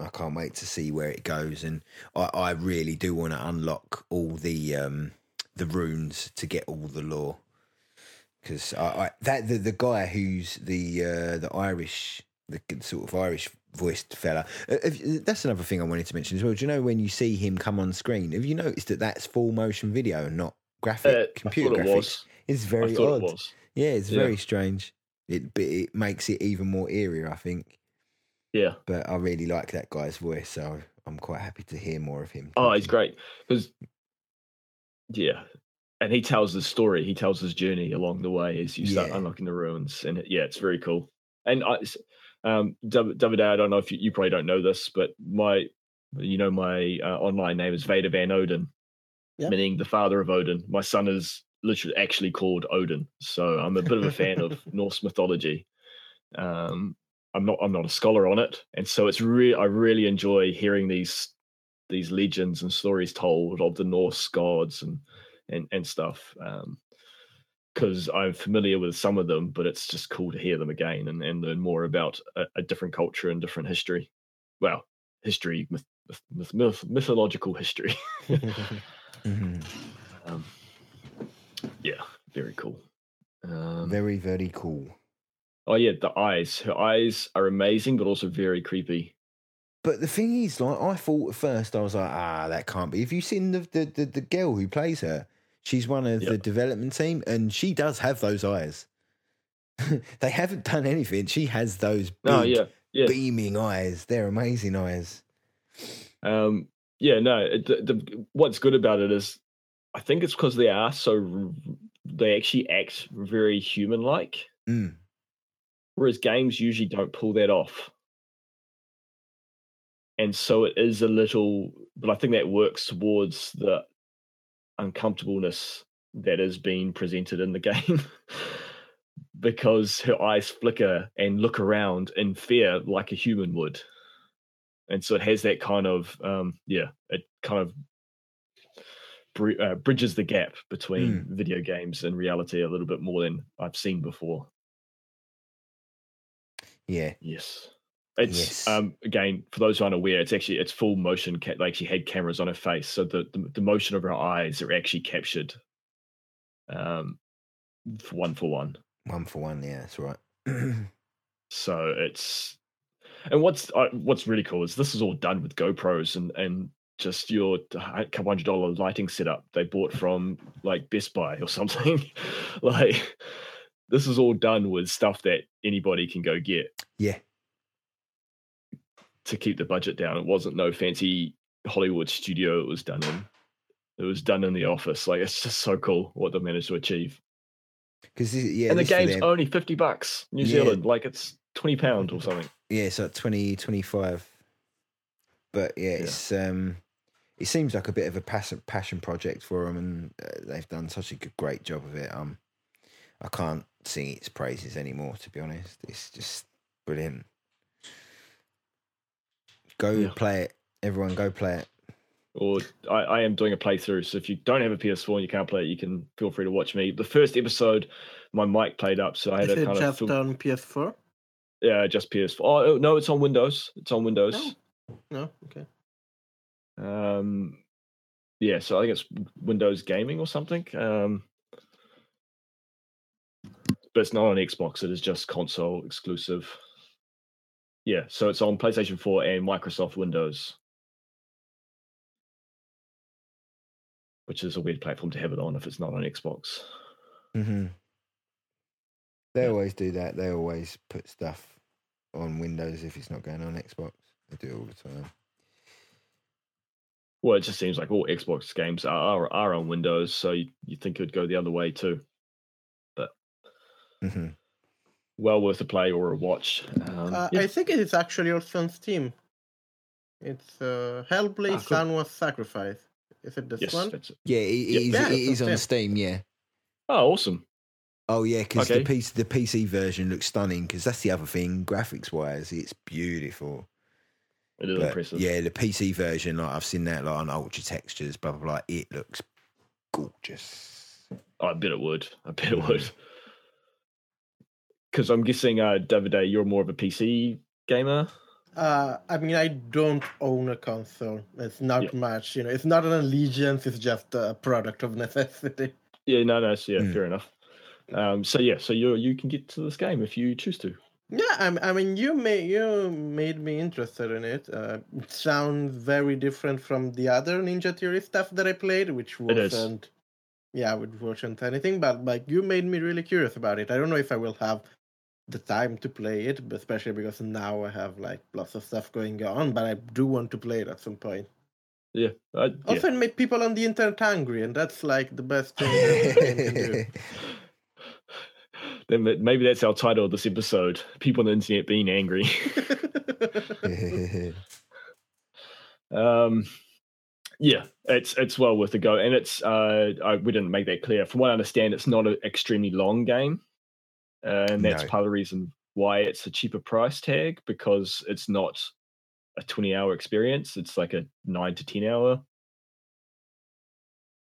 I can't wait to see where it goes, and I, I really do want to unlock all the um the runes to get all the lore. Because I, I that the the guy who's the uh the Irish the sort of Irish voiced fella. uh, have- That's another thing I wanted to mention as well. Do you know when you see him come on screen? Have you noticed that that's full motion video and not graphic Uh, computer it graphics? It's very odd. it. Yeah, it's Yeah. very strange. It it makes it even more eerie, I think. Yeah. But I really like that guy's voice, so I'm quite happy to hear more of him. Oh, he's great because, yeah, and he tells his story. He tells his journey along the way as you start Yeah. unlocking the runes, and it, yeah, it's very cool. And I, Um, David, I don't know if you, you probably don't know this, but my, you know, my uh, online name is Vader Van Odin, Yep. meaning the father of Odin. My son is literally actually called Odin, so I'm a bit of a fan of Norse mythology. Um, I'm not I'm not a scholar on it, and so it's really I really enjoy hearing these these legends and stories told of the Norse gods and and and stuff. Um, because I'm familiar with some of them, but it's just cool to hear them again and, and learn more about a, a different culture and different history. Well, history, myth, myth, myth, mythological history. Mhm. um, yeah, very cool. Um, Very, very cool. oh yeah, the eyes. Her eyes are amazing, but also very creepy. But the thing is, like, I thought at first, I was like, ah, that can't be. Have you seen the the, the, the girl who plays her? She's one of the development team, and she does have those eyes. they haven't done anything. She has those big, Oh yeah, yeah. beaming eyes. They're amazing eyes. Um, yeah, no. it- The, the, what's good about it is, I think it's because they are so they actually act very human-like, Mm. whereas games usually don't pull that off. And so it is a little, but I think that works towards the uncomfortableness that is being presented in the game. because her eyes flicker and look around in fear like a human would. And so it has that kind of, um, yeah, it kind of bri- uh, bridges the gap between video games and reality a little bit more than I've seen before. Yeah. Yes. It's Yes. um again for those who aren't aware, it's actually it's full motion. Ca- they actually had cameras on her face, so the, the the motion of her eyes are actually captured, um, for one for one. One for one. Yeah, that's right. So it's and what's uh, what's really cool is this is all done with GoPros and and just your couple hundred dollar lighting setup they bought from like Best Buy or something. like this is all done with stuff that anybody can go get. yeah. To keep the budget down. It wasn't no fancy Hollywood studio it was done in. It was done in the office. Like it's just so cool what they managed to achieve. Because yeah, and the game's them- only fifty bucks New Yeah. Zealand. Like it's twenty pound or something. Yeah, so like 20, 25. But yeah, it's um, it seems like a bit of a passion passion project for them, and uh, they've done such a good, great job of it. Um, I can't sing its praises anymore. To be honest, it's just brilliant. Go Yeah. play it, everyone. Go play it. Or I, I am doing a playthrough. So if you don't have a PS4 and you can't play it, you can feel free to watch me. The first episode, my mic played up, so I had Is to it kind of just fil- on PS4? yeah, just PS4. Oh no, it's on Windows. It's on Windows. No. No, okay. Um, yeah, so I think it's Windows Gaming or something. Um, but it's not on Xbox. It is just console exclusive. Yeah, so it's on PlayStation 4 and Microsoft Windows, which is a weird platform to have it on if it's not on Xbox. hmm They Yeah. always do that. They always put stuff on Windows if it's not going on Xbox. They do it all the time. Well, it just seems like all Xbox games are are, on Windows, so you, you think it would go the other way too. hmm Well worth a play or a watch. Um, Uh, yeah. I think it is actually also on Steam. It's uh, Hellblade Ah, cool. Senua's Sacrifice. Is it this yes, one? that's it. Yeah, it, it Yeah. is. Yeah, it's on on Steam. Yeah. Oh, awesome. Oh yeah, because Okay. the PC the PC version looks stunning. Because that's the other thing, graphics wise, it's beautiful. It is But, impressive. yeah, the PC version, like I've seen that like on ultra textures, blah blah blah. It looks gorgeous. Oh, I bet it would. I bet it would. Because I'm guessing, uh, Davide, you're more of a PC gamer. Uh, I mean, I don't own a console. It's not Yeah. much, you know. It's not an allegiance. It's just a product of necessity. Yeah, no, no, so yeah, Mm. fair enough. Um, so yeah, so you you can get to this game if you choose to. Yeah, I, I mean, you made you made me interested in it. Uh, it sounds very different from the other Ninja Theory stuff that I played, which wasn't, yeah, which wasn't anything. But like, you made me really curious about it. I don't know if I will have the time to play it, especially because now I have like lots of stuff going on. But I do want to play it at some point. Yeah, I, yeah. Also, it made people on the internet angry, and that's like the best thing that a game can do. Then maybe that's our title of this episode: people on the internet being angry. um, yeah, it's it's well worth a go, and it's uh, I, we didn't make that clear. From what I understand, it's not an extremely long game, uh, and that's No. part of the reason why it's a cheaper price tag because it's not a twenty-hour experience; it's like a nine to ten hour.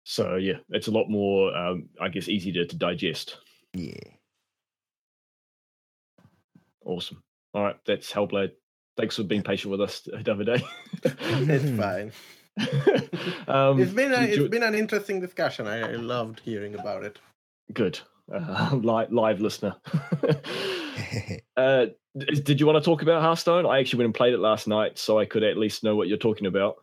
So yeah, it's a lot more, um, I guess, easy to, to digest. yeah. Awesome. All right, that's Hellblade. Thanks for being patient with us, Davide. it's fine. um, It's been a, it's been an interesting discussion. I, I loved hearing about it. good. Uh, live, live listener. uh, did you want to talk about Hearthstone? I actually went and played it last night, so I could at least know what you're talking about.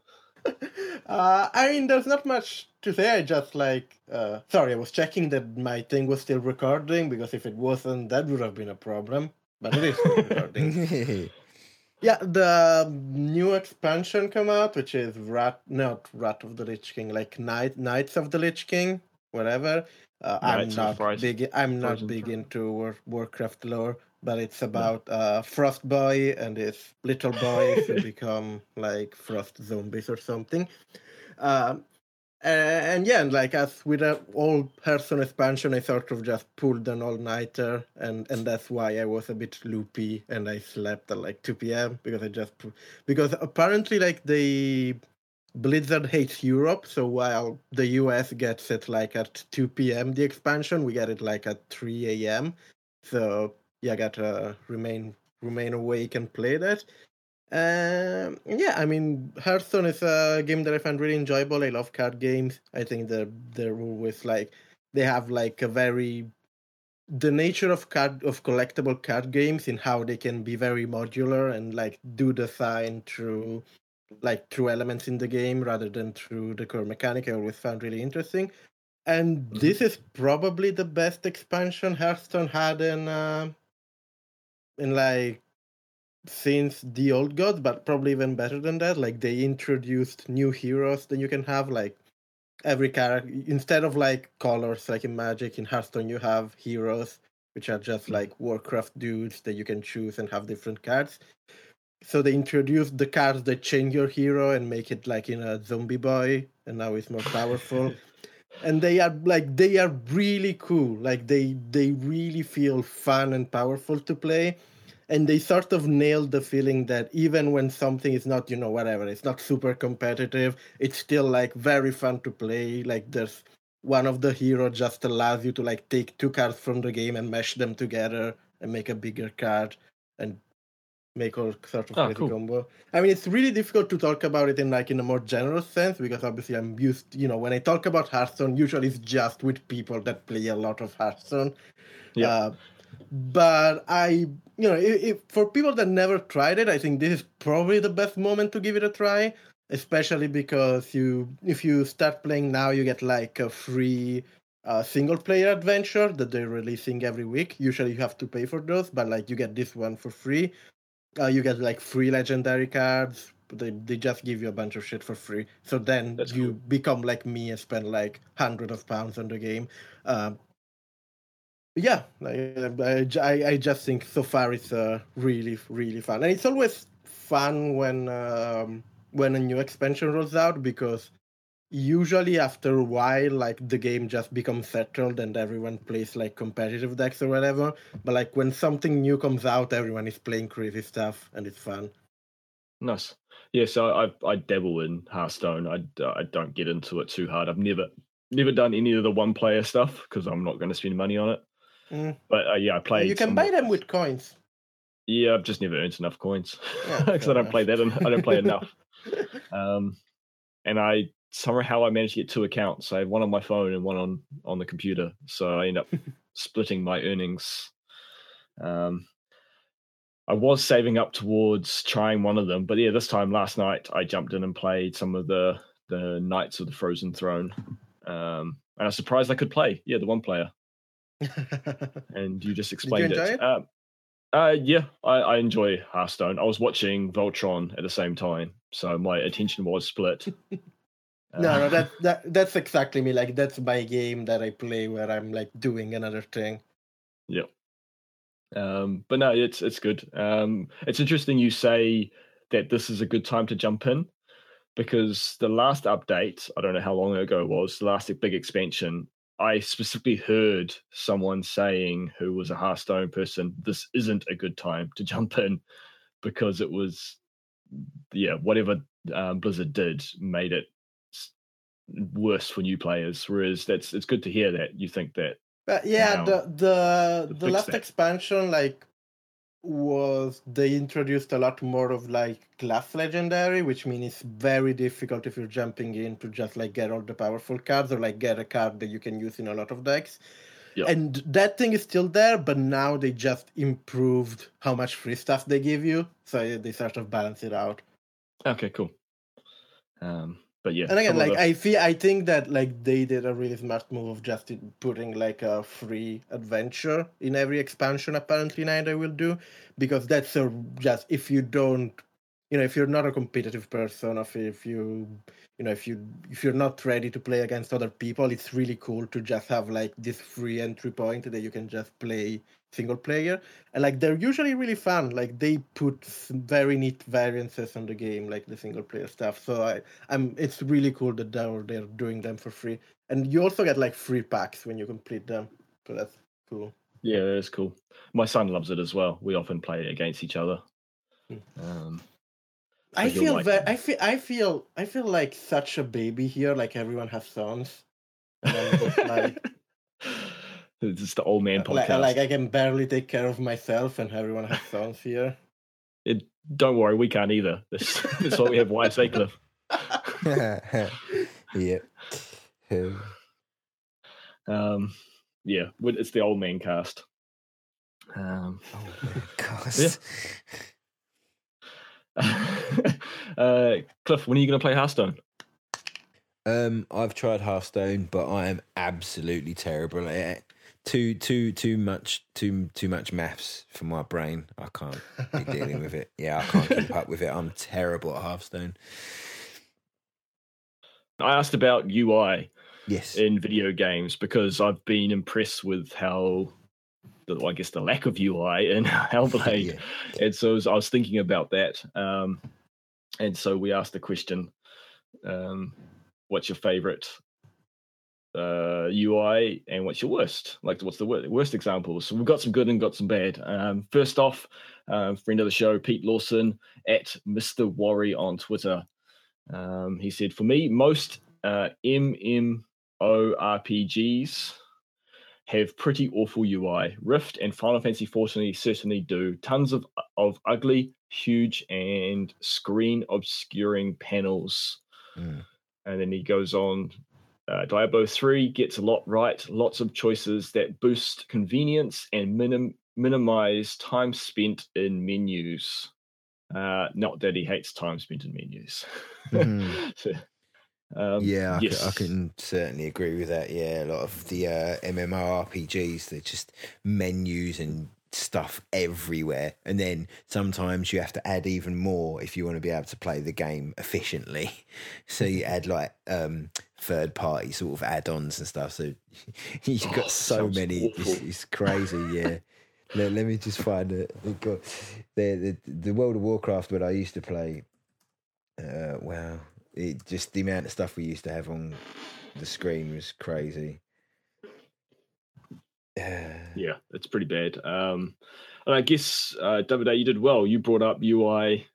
Uh, I mean, there's not much to say. I just like, uh, sorry, I was checking that my thing was still recording because if it wasn't, that would have been a problem. But it is recording. Yeah, the new expansion come out, which is Wrath, not Wrath of the Lich King, like Knight, Knights of the Lich King, whatever. Uh, I'm not Frozen- big. I'm not big into War, Warcraft lore, but it's about uh, Frost Boy and his little boys who become like frost zombies or something. Um, and yeah, and like as with an all person expansion, I sort of just pulled an all nighter, and and that's why I was a bit loopy and I slept at like two p.m. because I just because apparently like the Blizzard hates Europe, so while the US gets it like at two p.m. the expansion, we get it like at three a.m. So yeah, I gotta remain remain awake and play that. Um, yeah, I mean, Hearthstone is a game that I find really enjoyable. I love card games. I think they're they're always like they have like a very the nature of card of collectible card games in how they can be very modular and like do design through like through elements in the game rather than through the core mechanic. I always found really interesting. And Mhm. this is probably the best expansion Hearthstone had in uh, in like since the old gods, but probably even better than that. Like they introduced new heroes that you can have, like every character instead of like colors like in Magic, in Hearthstone you have heroes which are just Mm. like Warcraft dudes that you can choose and have different cards. So they introduced the cards that change your hero and make it like in a zombie boy, and now it's more powerful. and they are like they are really cool. Like they they really feel fun and powerful to play and they sort of nailed the feeling that even when something is not you know whatever it's not super competitive it's still like very fun to play like there's one of the hero just allows you to like take two cards from the game and mesh them together and make a bigger card and make all sort of Oh, crazy cool. combo i mean it's really difficult to talk about it in like in a more general sense because obviously i'm used you know when i talk about hearthstone usually it's just with people that play a lot of hearthstone Yeah. uh, but I, you know, if, if, for people that never tried it, I think this is probably the best moment to give it a try. Especially because you, if you start playing now, you get like a free uh, single player adventure that they're releasing every week. Usually you have to pay for those, but like you get this one for free. Uh, you get like free legendary cards. They, they just give you a bunch of shit for free. So then That's you cool. become like me and spend like hundreds of pounds on the game. Um, yeah, I, I, I just think so far it's uh, really really fun, and it's always fun when um, when a new expansion rolls out because usually after a while like the game just becomes settled and everyone plays like competitive decks or whatever. But like when something new comes out, everyone is playing crazy stuff and it's fun. Nice. Yeah, so I I dabble in Hearthstone. I, I don't get into it too hard. I've never never done any of the one player stuff because I'm not going to spend money on it. Mm. But uh, yeah, I play. you can buy them with coins. Yeah, I've just never earned enough coins because fair I don't enough. play that. En- I don't play enough. Um, and I somehow I managed to get two accounts. I have one on my phone and one on on the computer. So I end up splitting my earnings. Um, I was saving up towards trying one of them, but yeah, this time last night I jumped in and played some of the the Knights of the Frozen Throne, um, and I was surprised I could play. Yeah, the one player, and you just explained enjoy it. it? Um, uh, yeah, I, I enjoy Hearthstone. I was watching Voltron at the same time, so my attention was split. No, no, Uh, that, that that's exactly me. Like that's my game that I play where I'm like doing another thing. Yeah. Um, but no, it's it's good. Um, it's interesting you say that this is a good time to jump in because the last update, I don't know how long ago it was, the last big expansion, I specifically heard someone saying who was a Hearthstone person, this isn't a good time to jump in because it was, yeah, whatever um, Blizzard did made it worse for new players. Whereas that's it's good to hear that you think that. But yeah, the the the last that. expansion like was they introduced a lot more of like class legendary, which means it's very difficult if you're jumping in to just like get all the powerful cards or like get a card that you can use in a lot of decks. Yep. And that thing is still there, but now they just improved how much free stuff they give you, so they sort of balance it out. Okay, cool. Um, but yeah, And again, like the- I feel, I think that like they did a really smart move of just putting like a free adventure in every expansion. Apparently, now they will do because that's a just if you don't, you know, if you're not a competitive person, or if you, you know, if you if you're not ready to play against other people, it's really cool to just have like this free entry point that you can just play single player and like they're usually really fun like they put very neat variances on the game like the single player stuff so i i'm it's really cool that they're, they're doing them for free and you also get like free packs when you complete them so that's cool yeah, that is cool. My son loves it as well. We often play it against each other. Hmm. Um, i So feel like ve- i feel i feel i feel like such a baby here like everyone has sons and I'm just like it's just the old man like, podcast. like i can barely take care of myself and everyone has sons here It, don't worry, we can't either. That's, that's why we have wives, Cliff? yep. Um, yeah, it's the old man cast. Um, oh my God. Yeah. uh, Cliff, when are you going to play Hearthstone? Um, I've tried Hearthstone, but I am absolutely terrible at it. Too, too, too much, too, too much maths for my brain. I can't be dealing with it. Yeah, I can't keep up with it. I'm terrible at Hearthstone. I asked about UI Yes. in video games because I've been impressed with how, the, I guess, the lack of UI in Hellblade. Yeah. And so I was thinking about that. Um, and so we asked the question um, what's your favorite uh, UI and what's your worst? Like, what's the wor- worst examples? So we've got some good and got some bad. Um, first off, um, friend of the show, Pete Lawson at Mr. Worry on Twitter. Um, he said, For me, most uh, MMORPGs have pretty awful UI. Rift and Final Fantasy XIV certainly do. Tons of of ugly, huge, and screen obscuring panels. Mm. And then he goes on. Uh, Diablo 3 gets a lot right. Lots of choices that boost convenience and minim- minimize time spent in menus. Uh, not that he hates time spent in menus. Mhm. So, um, yeah, I, yes. can, I can certainly agree with that. Yeah, a lot of the uh, MMORPGs, they're just menus and stuff everywhere. And then sometimes you have to add even more if you want to be able to play the game efficiently. So you add like um, third party sort of add ons and stuff. So you've got Oh, so many. It's, it's crazy. Yeah. let, let me just find it. The, the the World of Warcraft that I used to play. Uh, wow, it just the amount of stuff we used to have on the screen was crazy. Yeah, it's pretty bad. Um, and I guess uh, David, you did well. You brought up UI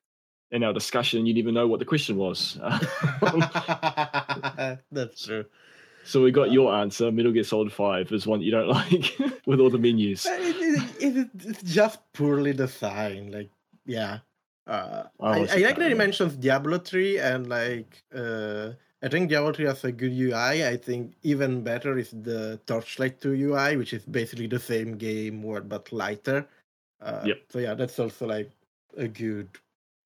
in our discussion. You didn't even know what the question was. that's true so we got your answer. Metal Gear Solid Five is one you don't like with all the menus. It, it, it, it's just poorly designed. Like, yeah. Uh, I I, I like that he mentions Diablo 3 and like uh, I think Diablo 3 has a good UI. I think even better is the Torchlight 2 UI, which is basically the same game word but lighter. Uh, Yep. So yeah, that's also like a good,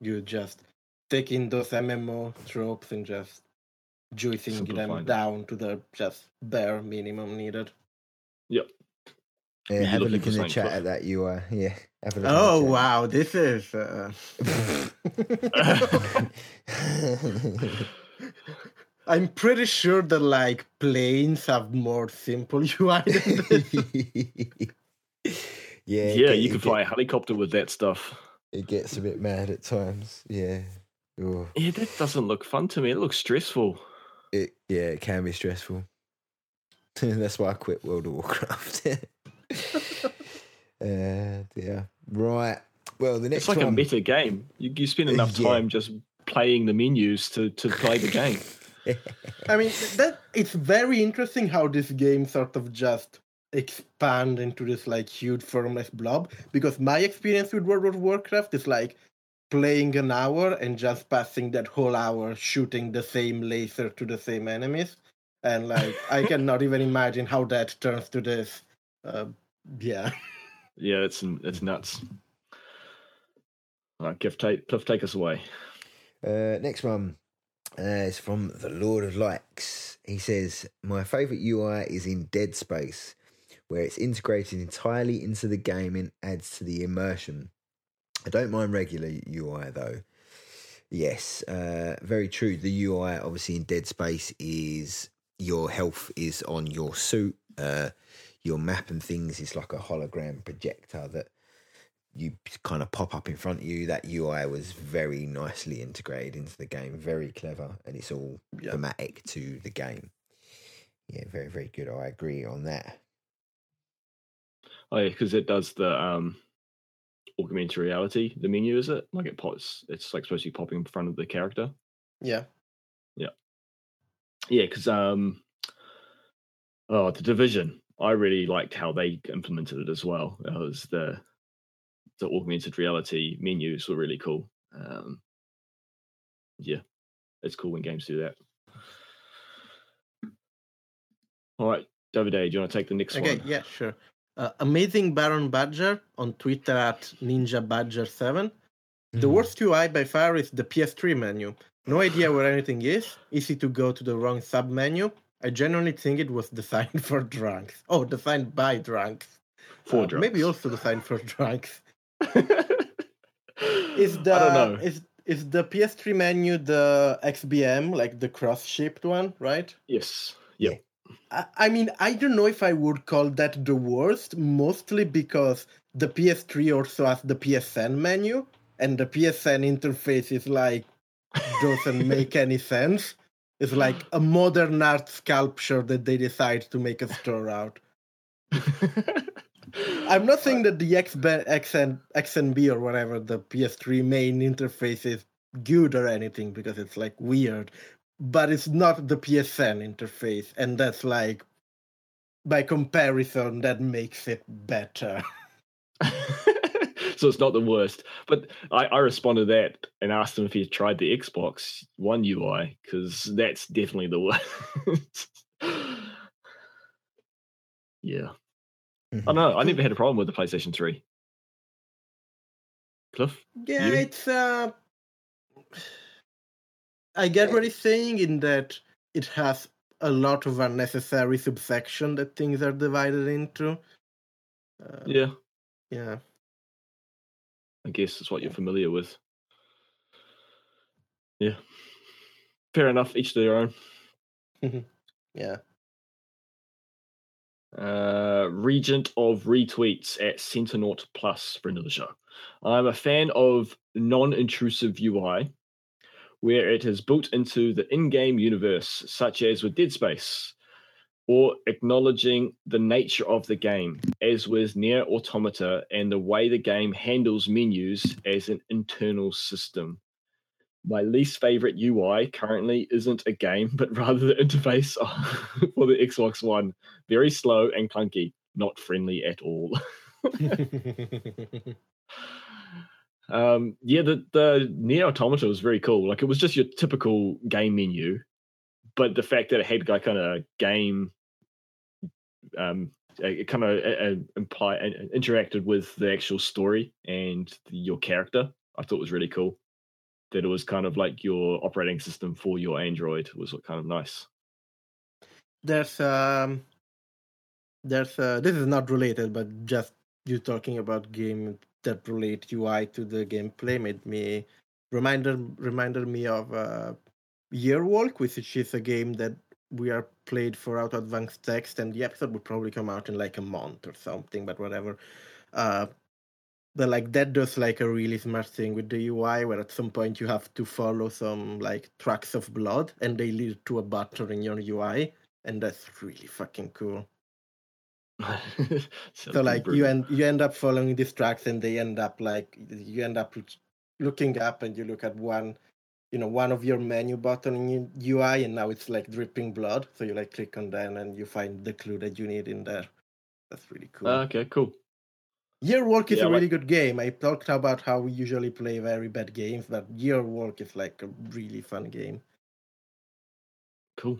good just taking those MMO tropes and just juicing Simplifying them it. down to the just bare minimum needed. Yep. yeah, you have a look in the chat at that UI. Yeah, have a look. Oh wow, this is. Uh... I'm pretty sure that like planes have more simple UI than. Yeah, yeah, get- you could fly a helicopter with that stuff. It gets a bit mad at times. Yeah. Oh, Yeah, that doesn't look fun to me. It looks stressful. it yeah, it can be stressful. That's why I quit World of Warcraft. uh, yeah. Right. Well, the next It's like a one. meta game. You, you spend enough Yeah. time just playing the menus to, to play the game. I mean, that it's very interesting how this game sort of just expand into this like huge formless blob. Because my experience with World of Warcraft is like playing an hour and just passing that whole hour shooting the same laser to the same enemies, and like I cannot even imagine how that turns to this. Uh, yeah. Yeah, it's it's nuts. All right, Cliff, take, Cliff, take us away. Uh, next one uh, is from the Lord of Likes. He says, My favourite UI is in Dead Space, where it's integrated entirely into the game and adds to the immersion. I don't mind regular UI though. Yes, uh, very true. The UI, obviously, in Dead Space is your health is on your suit. Uh, your map and things is like a hologram projector that you kind of pop up in front of you. That UI was very nicely integrated into the game, very clever, and it's all Yeah. thematic to the game. Yeah, very, very good. I agree on that. Oh yeah, because it does the um augmented reality. The menu is it like it pops? It's like supposed to be popping in front of the character. Yeah. Yeah, Yeah, because um, oh, the division. I really liked how they implemented it as well. It was the the augmented reality menus were really cool. Um, yeah, it's cool when games do that. All right, David, do you want to take the next Okay, one? Okay, yeah, sure. Uh, amazing Baron Badger on Twitter at Ninja Badger 7 The Mm. worst UI by far is the PS3 menu. No idea where anything is. Easy to go to the wrong sub menu. I genuinely think it was designed for drunks. Oh, designed by drunks. For Uh, Maybe also designed for drunks. is the I don't know. is is the PS3 menu the XBM like the cross-shaped one, right? yes. Yeah. I, mean, I don't know if I would call that the worst, mostly because the PS3 also has the PSN menu, and the PSN interface is like doesn't make any sense. It's like a modern art sculpture that they decide to make a store out. I'm not saying that the XB, XN, XNB or whatever the PS3 main interface is good or anything because it's like weird, but it's not the PSN interface, and that's like by comparison that makes it better. so it's not the worst. But I, I responded to that and asked him if he had tried the Xbox One UI because that's definitely the worst. yeah. I don't know. I never had a problem with the PlayStation 3. Cliff? Yeah, You? it's uh I get what he's saying in that it has a lot of unnecessary subsection that things are divided into. Uh, Yeah. yeah. I guess it's what you're familiar with. Yeah. Fair enough. Each to their own. Yeah. Uh, Regent of retweets at Centernaut Plus, friend of the show. I'm a fan of non intrusive UI, where it is built into the in game universe, such as with Dead Space, or acknowledging the nature of the game, as with Nier Automata and the way the game handles menus as an internal system. My least favorite UI currently isn't a game, but rather the interface for the Xbox One very slow and clunky, not friendly at all. um, yeah, the the Nier Automata was very cool. Like it was just your typical game menu, but the fact that it had like kind of game, um, it kind of imply interacted with the actual story and your character, I thought was really cool. That it was kind of like your operating system for your Android was kind of nice. there's um there's uh this is not related but just you talking about game that relate ui to the gameplay made me reminder reminded me of uh Year Walk which is a game that we are played for Auto Advanced Text, and the episode will probably come out in like a month or something, but whatever. Uh, but like that does like a really smart thing with the UI, where at some point you have to follow some like tracks of blood, and they lead to a button in your UI, and that's really fucking cool. so like you end you end up following these tracks, and they end up like you end up looking up, and you look at one you know one of your menu button in UI, and now it's like dripping blood. So you like click on that, and you find the clue that you need in there. That's really cool. Uh, okay, cool. Year Walk is yeah, a really like... good game. I talked about how we usually play very bad games, but Year Walk is like a really fun game. Cool.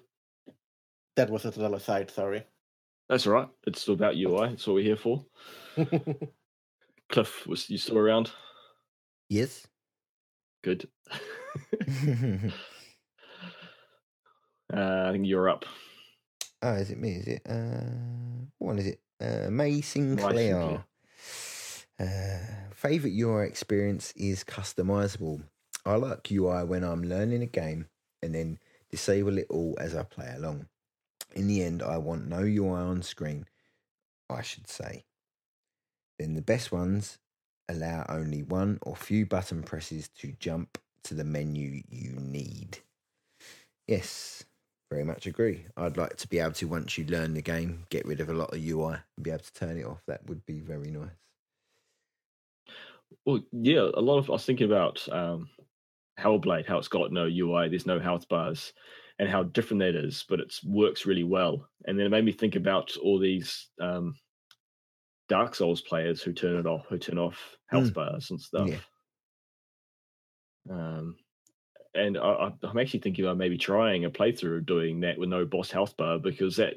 That was a total aside, sorry. That's all right. It's still about UI. That's what we're here for. Cliff, was you still around? Yes. Good. uh, I think you're up. Oh, is it me? Is it? Uh, what is it? Uh, May Sinclair. Uh, favorite UI experience is customizable. I like UI when I'm learning a game and then disable it all as I play along. In the end, I want no UI on screen, I should say. Then the best ones allow only one or few button presses to jump to the menu you need. Yes, very much agree. I'd like to be able to, once you learn the game, get rid of a lot of UI and be able to turn it off. That would be very nice. Well, yeah, a lot of I was thinking about um, Hellblade, how it's got no UI, there's no health bars, and how different that is, but it works really well. And then it made me think about all these um, Dark Souls players who turn it off, who turn off health mm. bars and stuff. Yeah. Um, and I, am actually thinking about maybe trying a playthrough of doing that with no boss health bar because that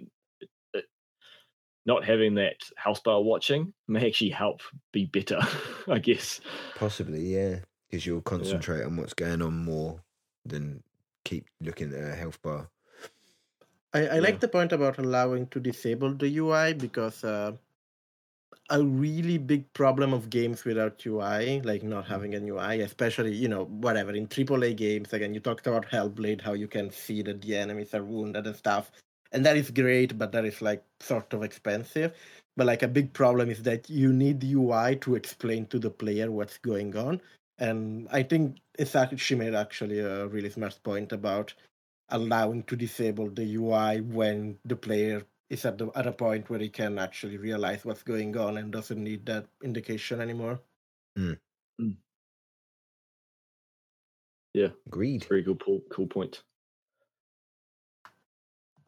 not having that health bar watching may actually help be better, I guess. Possibly, yeah, because you'll concentrate yeah. on what's going on more than keep looking at a health bar. I, I yeah. like the point about allowing to disable the UI because uh, a really big problem of games without UI, like not having an UI, especially, you know, whatever, in AAA games. Again, you talked about Hellblade, how you can see that the enemies are wounded and stuff. And that is great, but that is like sort of expensive. But like a big problem is that you need UI to explain to the player what's going on. And I think it's actually, she made actually a really smart point about allowing to disable the UI when the player is at the at a point where he can actually realize what's going on and doesn't need that indication anymore. Mm. Mm. Yeah, agreed. Very good, cool, cool point.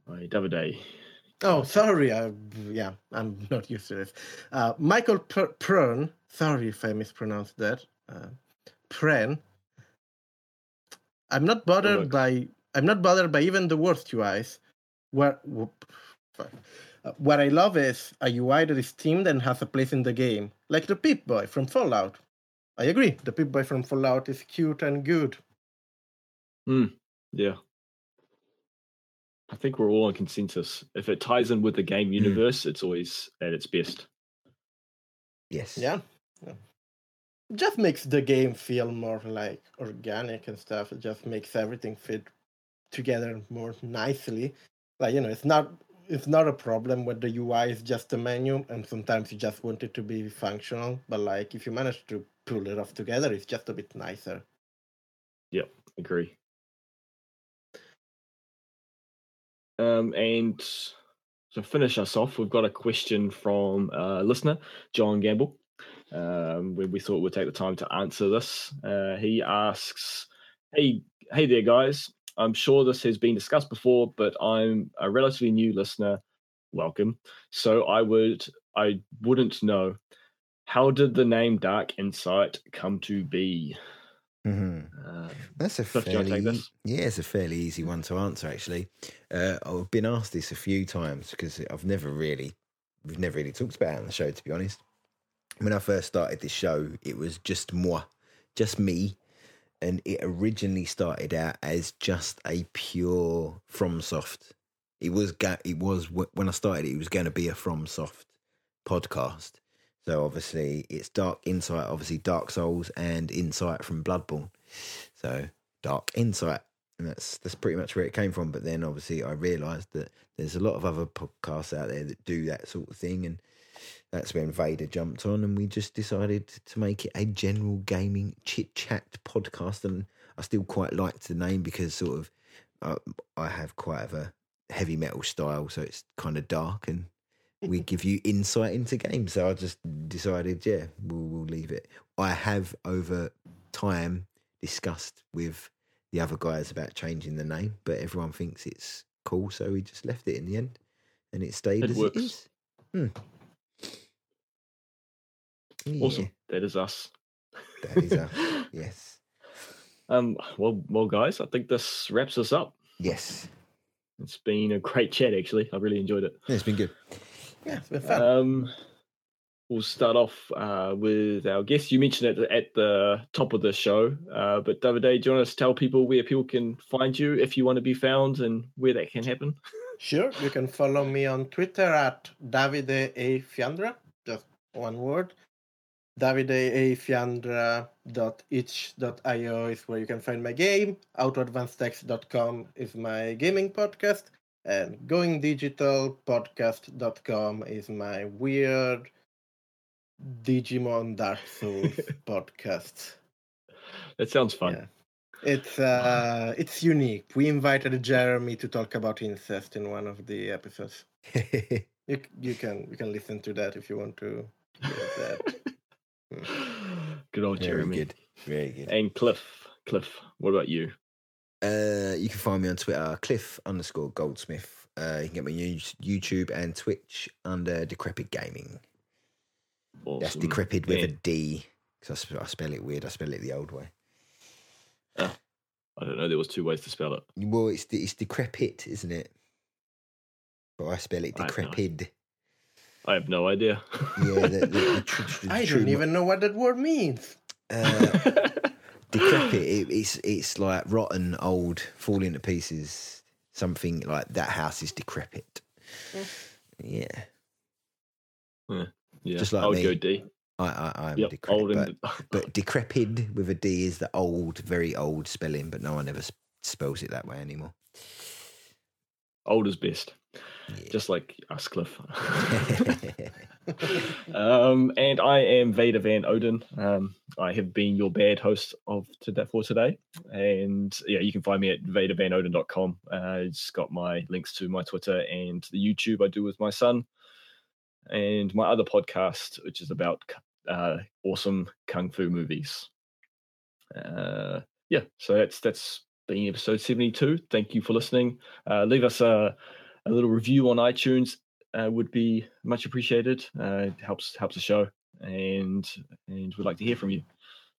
Right, Davide. Oh, sorry. I, yeah, I'm not used to this. Uh, Michael Prern. Sorry if I mispronounced that. Uh, Pren. I'm not bothered by. I'm not bothered by even the worst UIs. Where, whoop, uh, what I love is a UI that is themed and has a place in the game, like the Pip Boy from Fallout. I agree. The Pip Boy from Fallout is cute and good. Hmm. Yeah. I think we're all on consensus. If it ties in with the game hmm. universe, mm. it's always at its best. Yes. Yeah. yeah. Just makes the game feel more like organic and stuff. It just makes everything fit together more nicely. Like, you know, it's not it's not a problem when the UI is just a menu, and sometimes you just want it to be functional. But like if you manage to pull it off together, it's just a bit nicer. Yep, agree. Um, and to finish us off, we've got a question from a listener, John Gamble. Um, when we thought we'd take the time to answer this, uh, he asks, "Hey, hey there, guys. I'm sure this has been discussed before, but I'm a relatively new listener. Welcome. So I would I wouldn't know how did the name Dark Insight come to be? Mm-hmm. Uh, That's a fairly yeah, it's a fairly easy one to answer. Actually, uh, I've been asked this a few times because I've never really we've never really talked about it on the show. To be honest, when I first started this show, it was just moi, just me and it originally started out as just a pure FromSoft. It was it was when I started. It was going to be a FromSoft podcast. So obviously, it's Dark Insight, obviously Dark Souls, and Insight from Bloodborne. So Dark Insight, and that's that's pretty much where it came from. But then obviously I realised that there's a lot of other podcasts out there that do that sort of thing, and that's when Vader jumped on, and we just decided to make it a general gaming chit chat podcast. And I still quite liked the name because sort of uh, I have quite of a heavy metal style, so it's kind of dark and we give you insight into games. So I just decided, yeah, we'll, we'll leave it. I have over time discussed with the other guys about changing the name, but everyone thinks it's cool, so we just left it in the end, and it stayed It as works. it is. Hmm. Yeah, Awesome. That is us. That is us. yes, um. Well, well, guys, I think this wraps us up. yes. It's been a great chat. Actually, I really enjoyed it. Yeah, it's been good. Yeah, it's been fun. Um, we'll start off uh, with our guest. You mentioned it at the top of the show, uh, but David, do you want to tell people where people can find you if you want to be found and where that can happen? Sure, you can follow me on Twitter at Davide A. Fiandra, just one word. davideafiandra.itch.io is where you can find my game. Autoadvancedtext.com is my gaming podcast. And goingdigitalpodcast.com is my weird Digimon Dark Souls podcast. That sounds fun. Yeah. It's uh it's unique. We invited Jeremy to talk about incest in one of the episodes. You you can you can listen to that if you want to hear that. Good old Very Jeremy. good. Very good. And Cliff. Cliff, what about you? Uh, you can find me on Twitter, Cliff underscore Goldsmith. Uh, you can get me on YouTube and Twitch under Decrepit Gaming. That's decrepit with a And- D because I, sp- I spell it weird. I spell it the old way. I don't know. There was two ways to spell it. Well, it's it's decrepit, isn't it? But I spell it I decrepid. I have no idea. Yeah, the, the, the tr- tr- I true don't even know what that word means. Uh, decrepit. It, it's it's like rotten, old, falling to pieces. Something like that house is decrepit. Yeah, yeah, Just like I would me. go D. I I I'm Yep, decrepit. old but, and but decrepid with a D is the old, very old spelling. But no one ever s- spells it that way anymore. old is best. Just like us, Cliff. um, and I am Vader Van Odin. Um, I have been your bad host of today for today, and yeah, you can find me at vadervanodin.com. Uh, it's got my links to my Twitter and the YouTube I do with my son, and my other podcast, which is about uh, awesome kung fu movies. Uh, yeah, so that's that's been episode seventy-two. Thank you for listening. Uh, leave us a a little review on iTunes uh, would be much appreciated. Uh, it helps helps the show, and and we'd like to hear from you.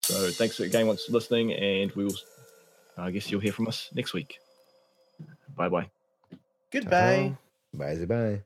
So thanks again once for listening, and we will. I guess you'll hear from us next week. Bye bye. Goodbye. Bye bye.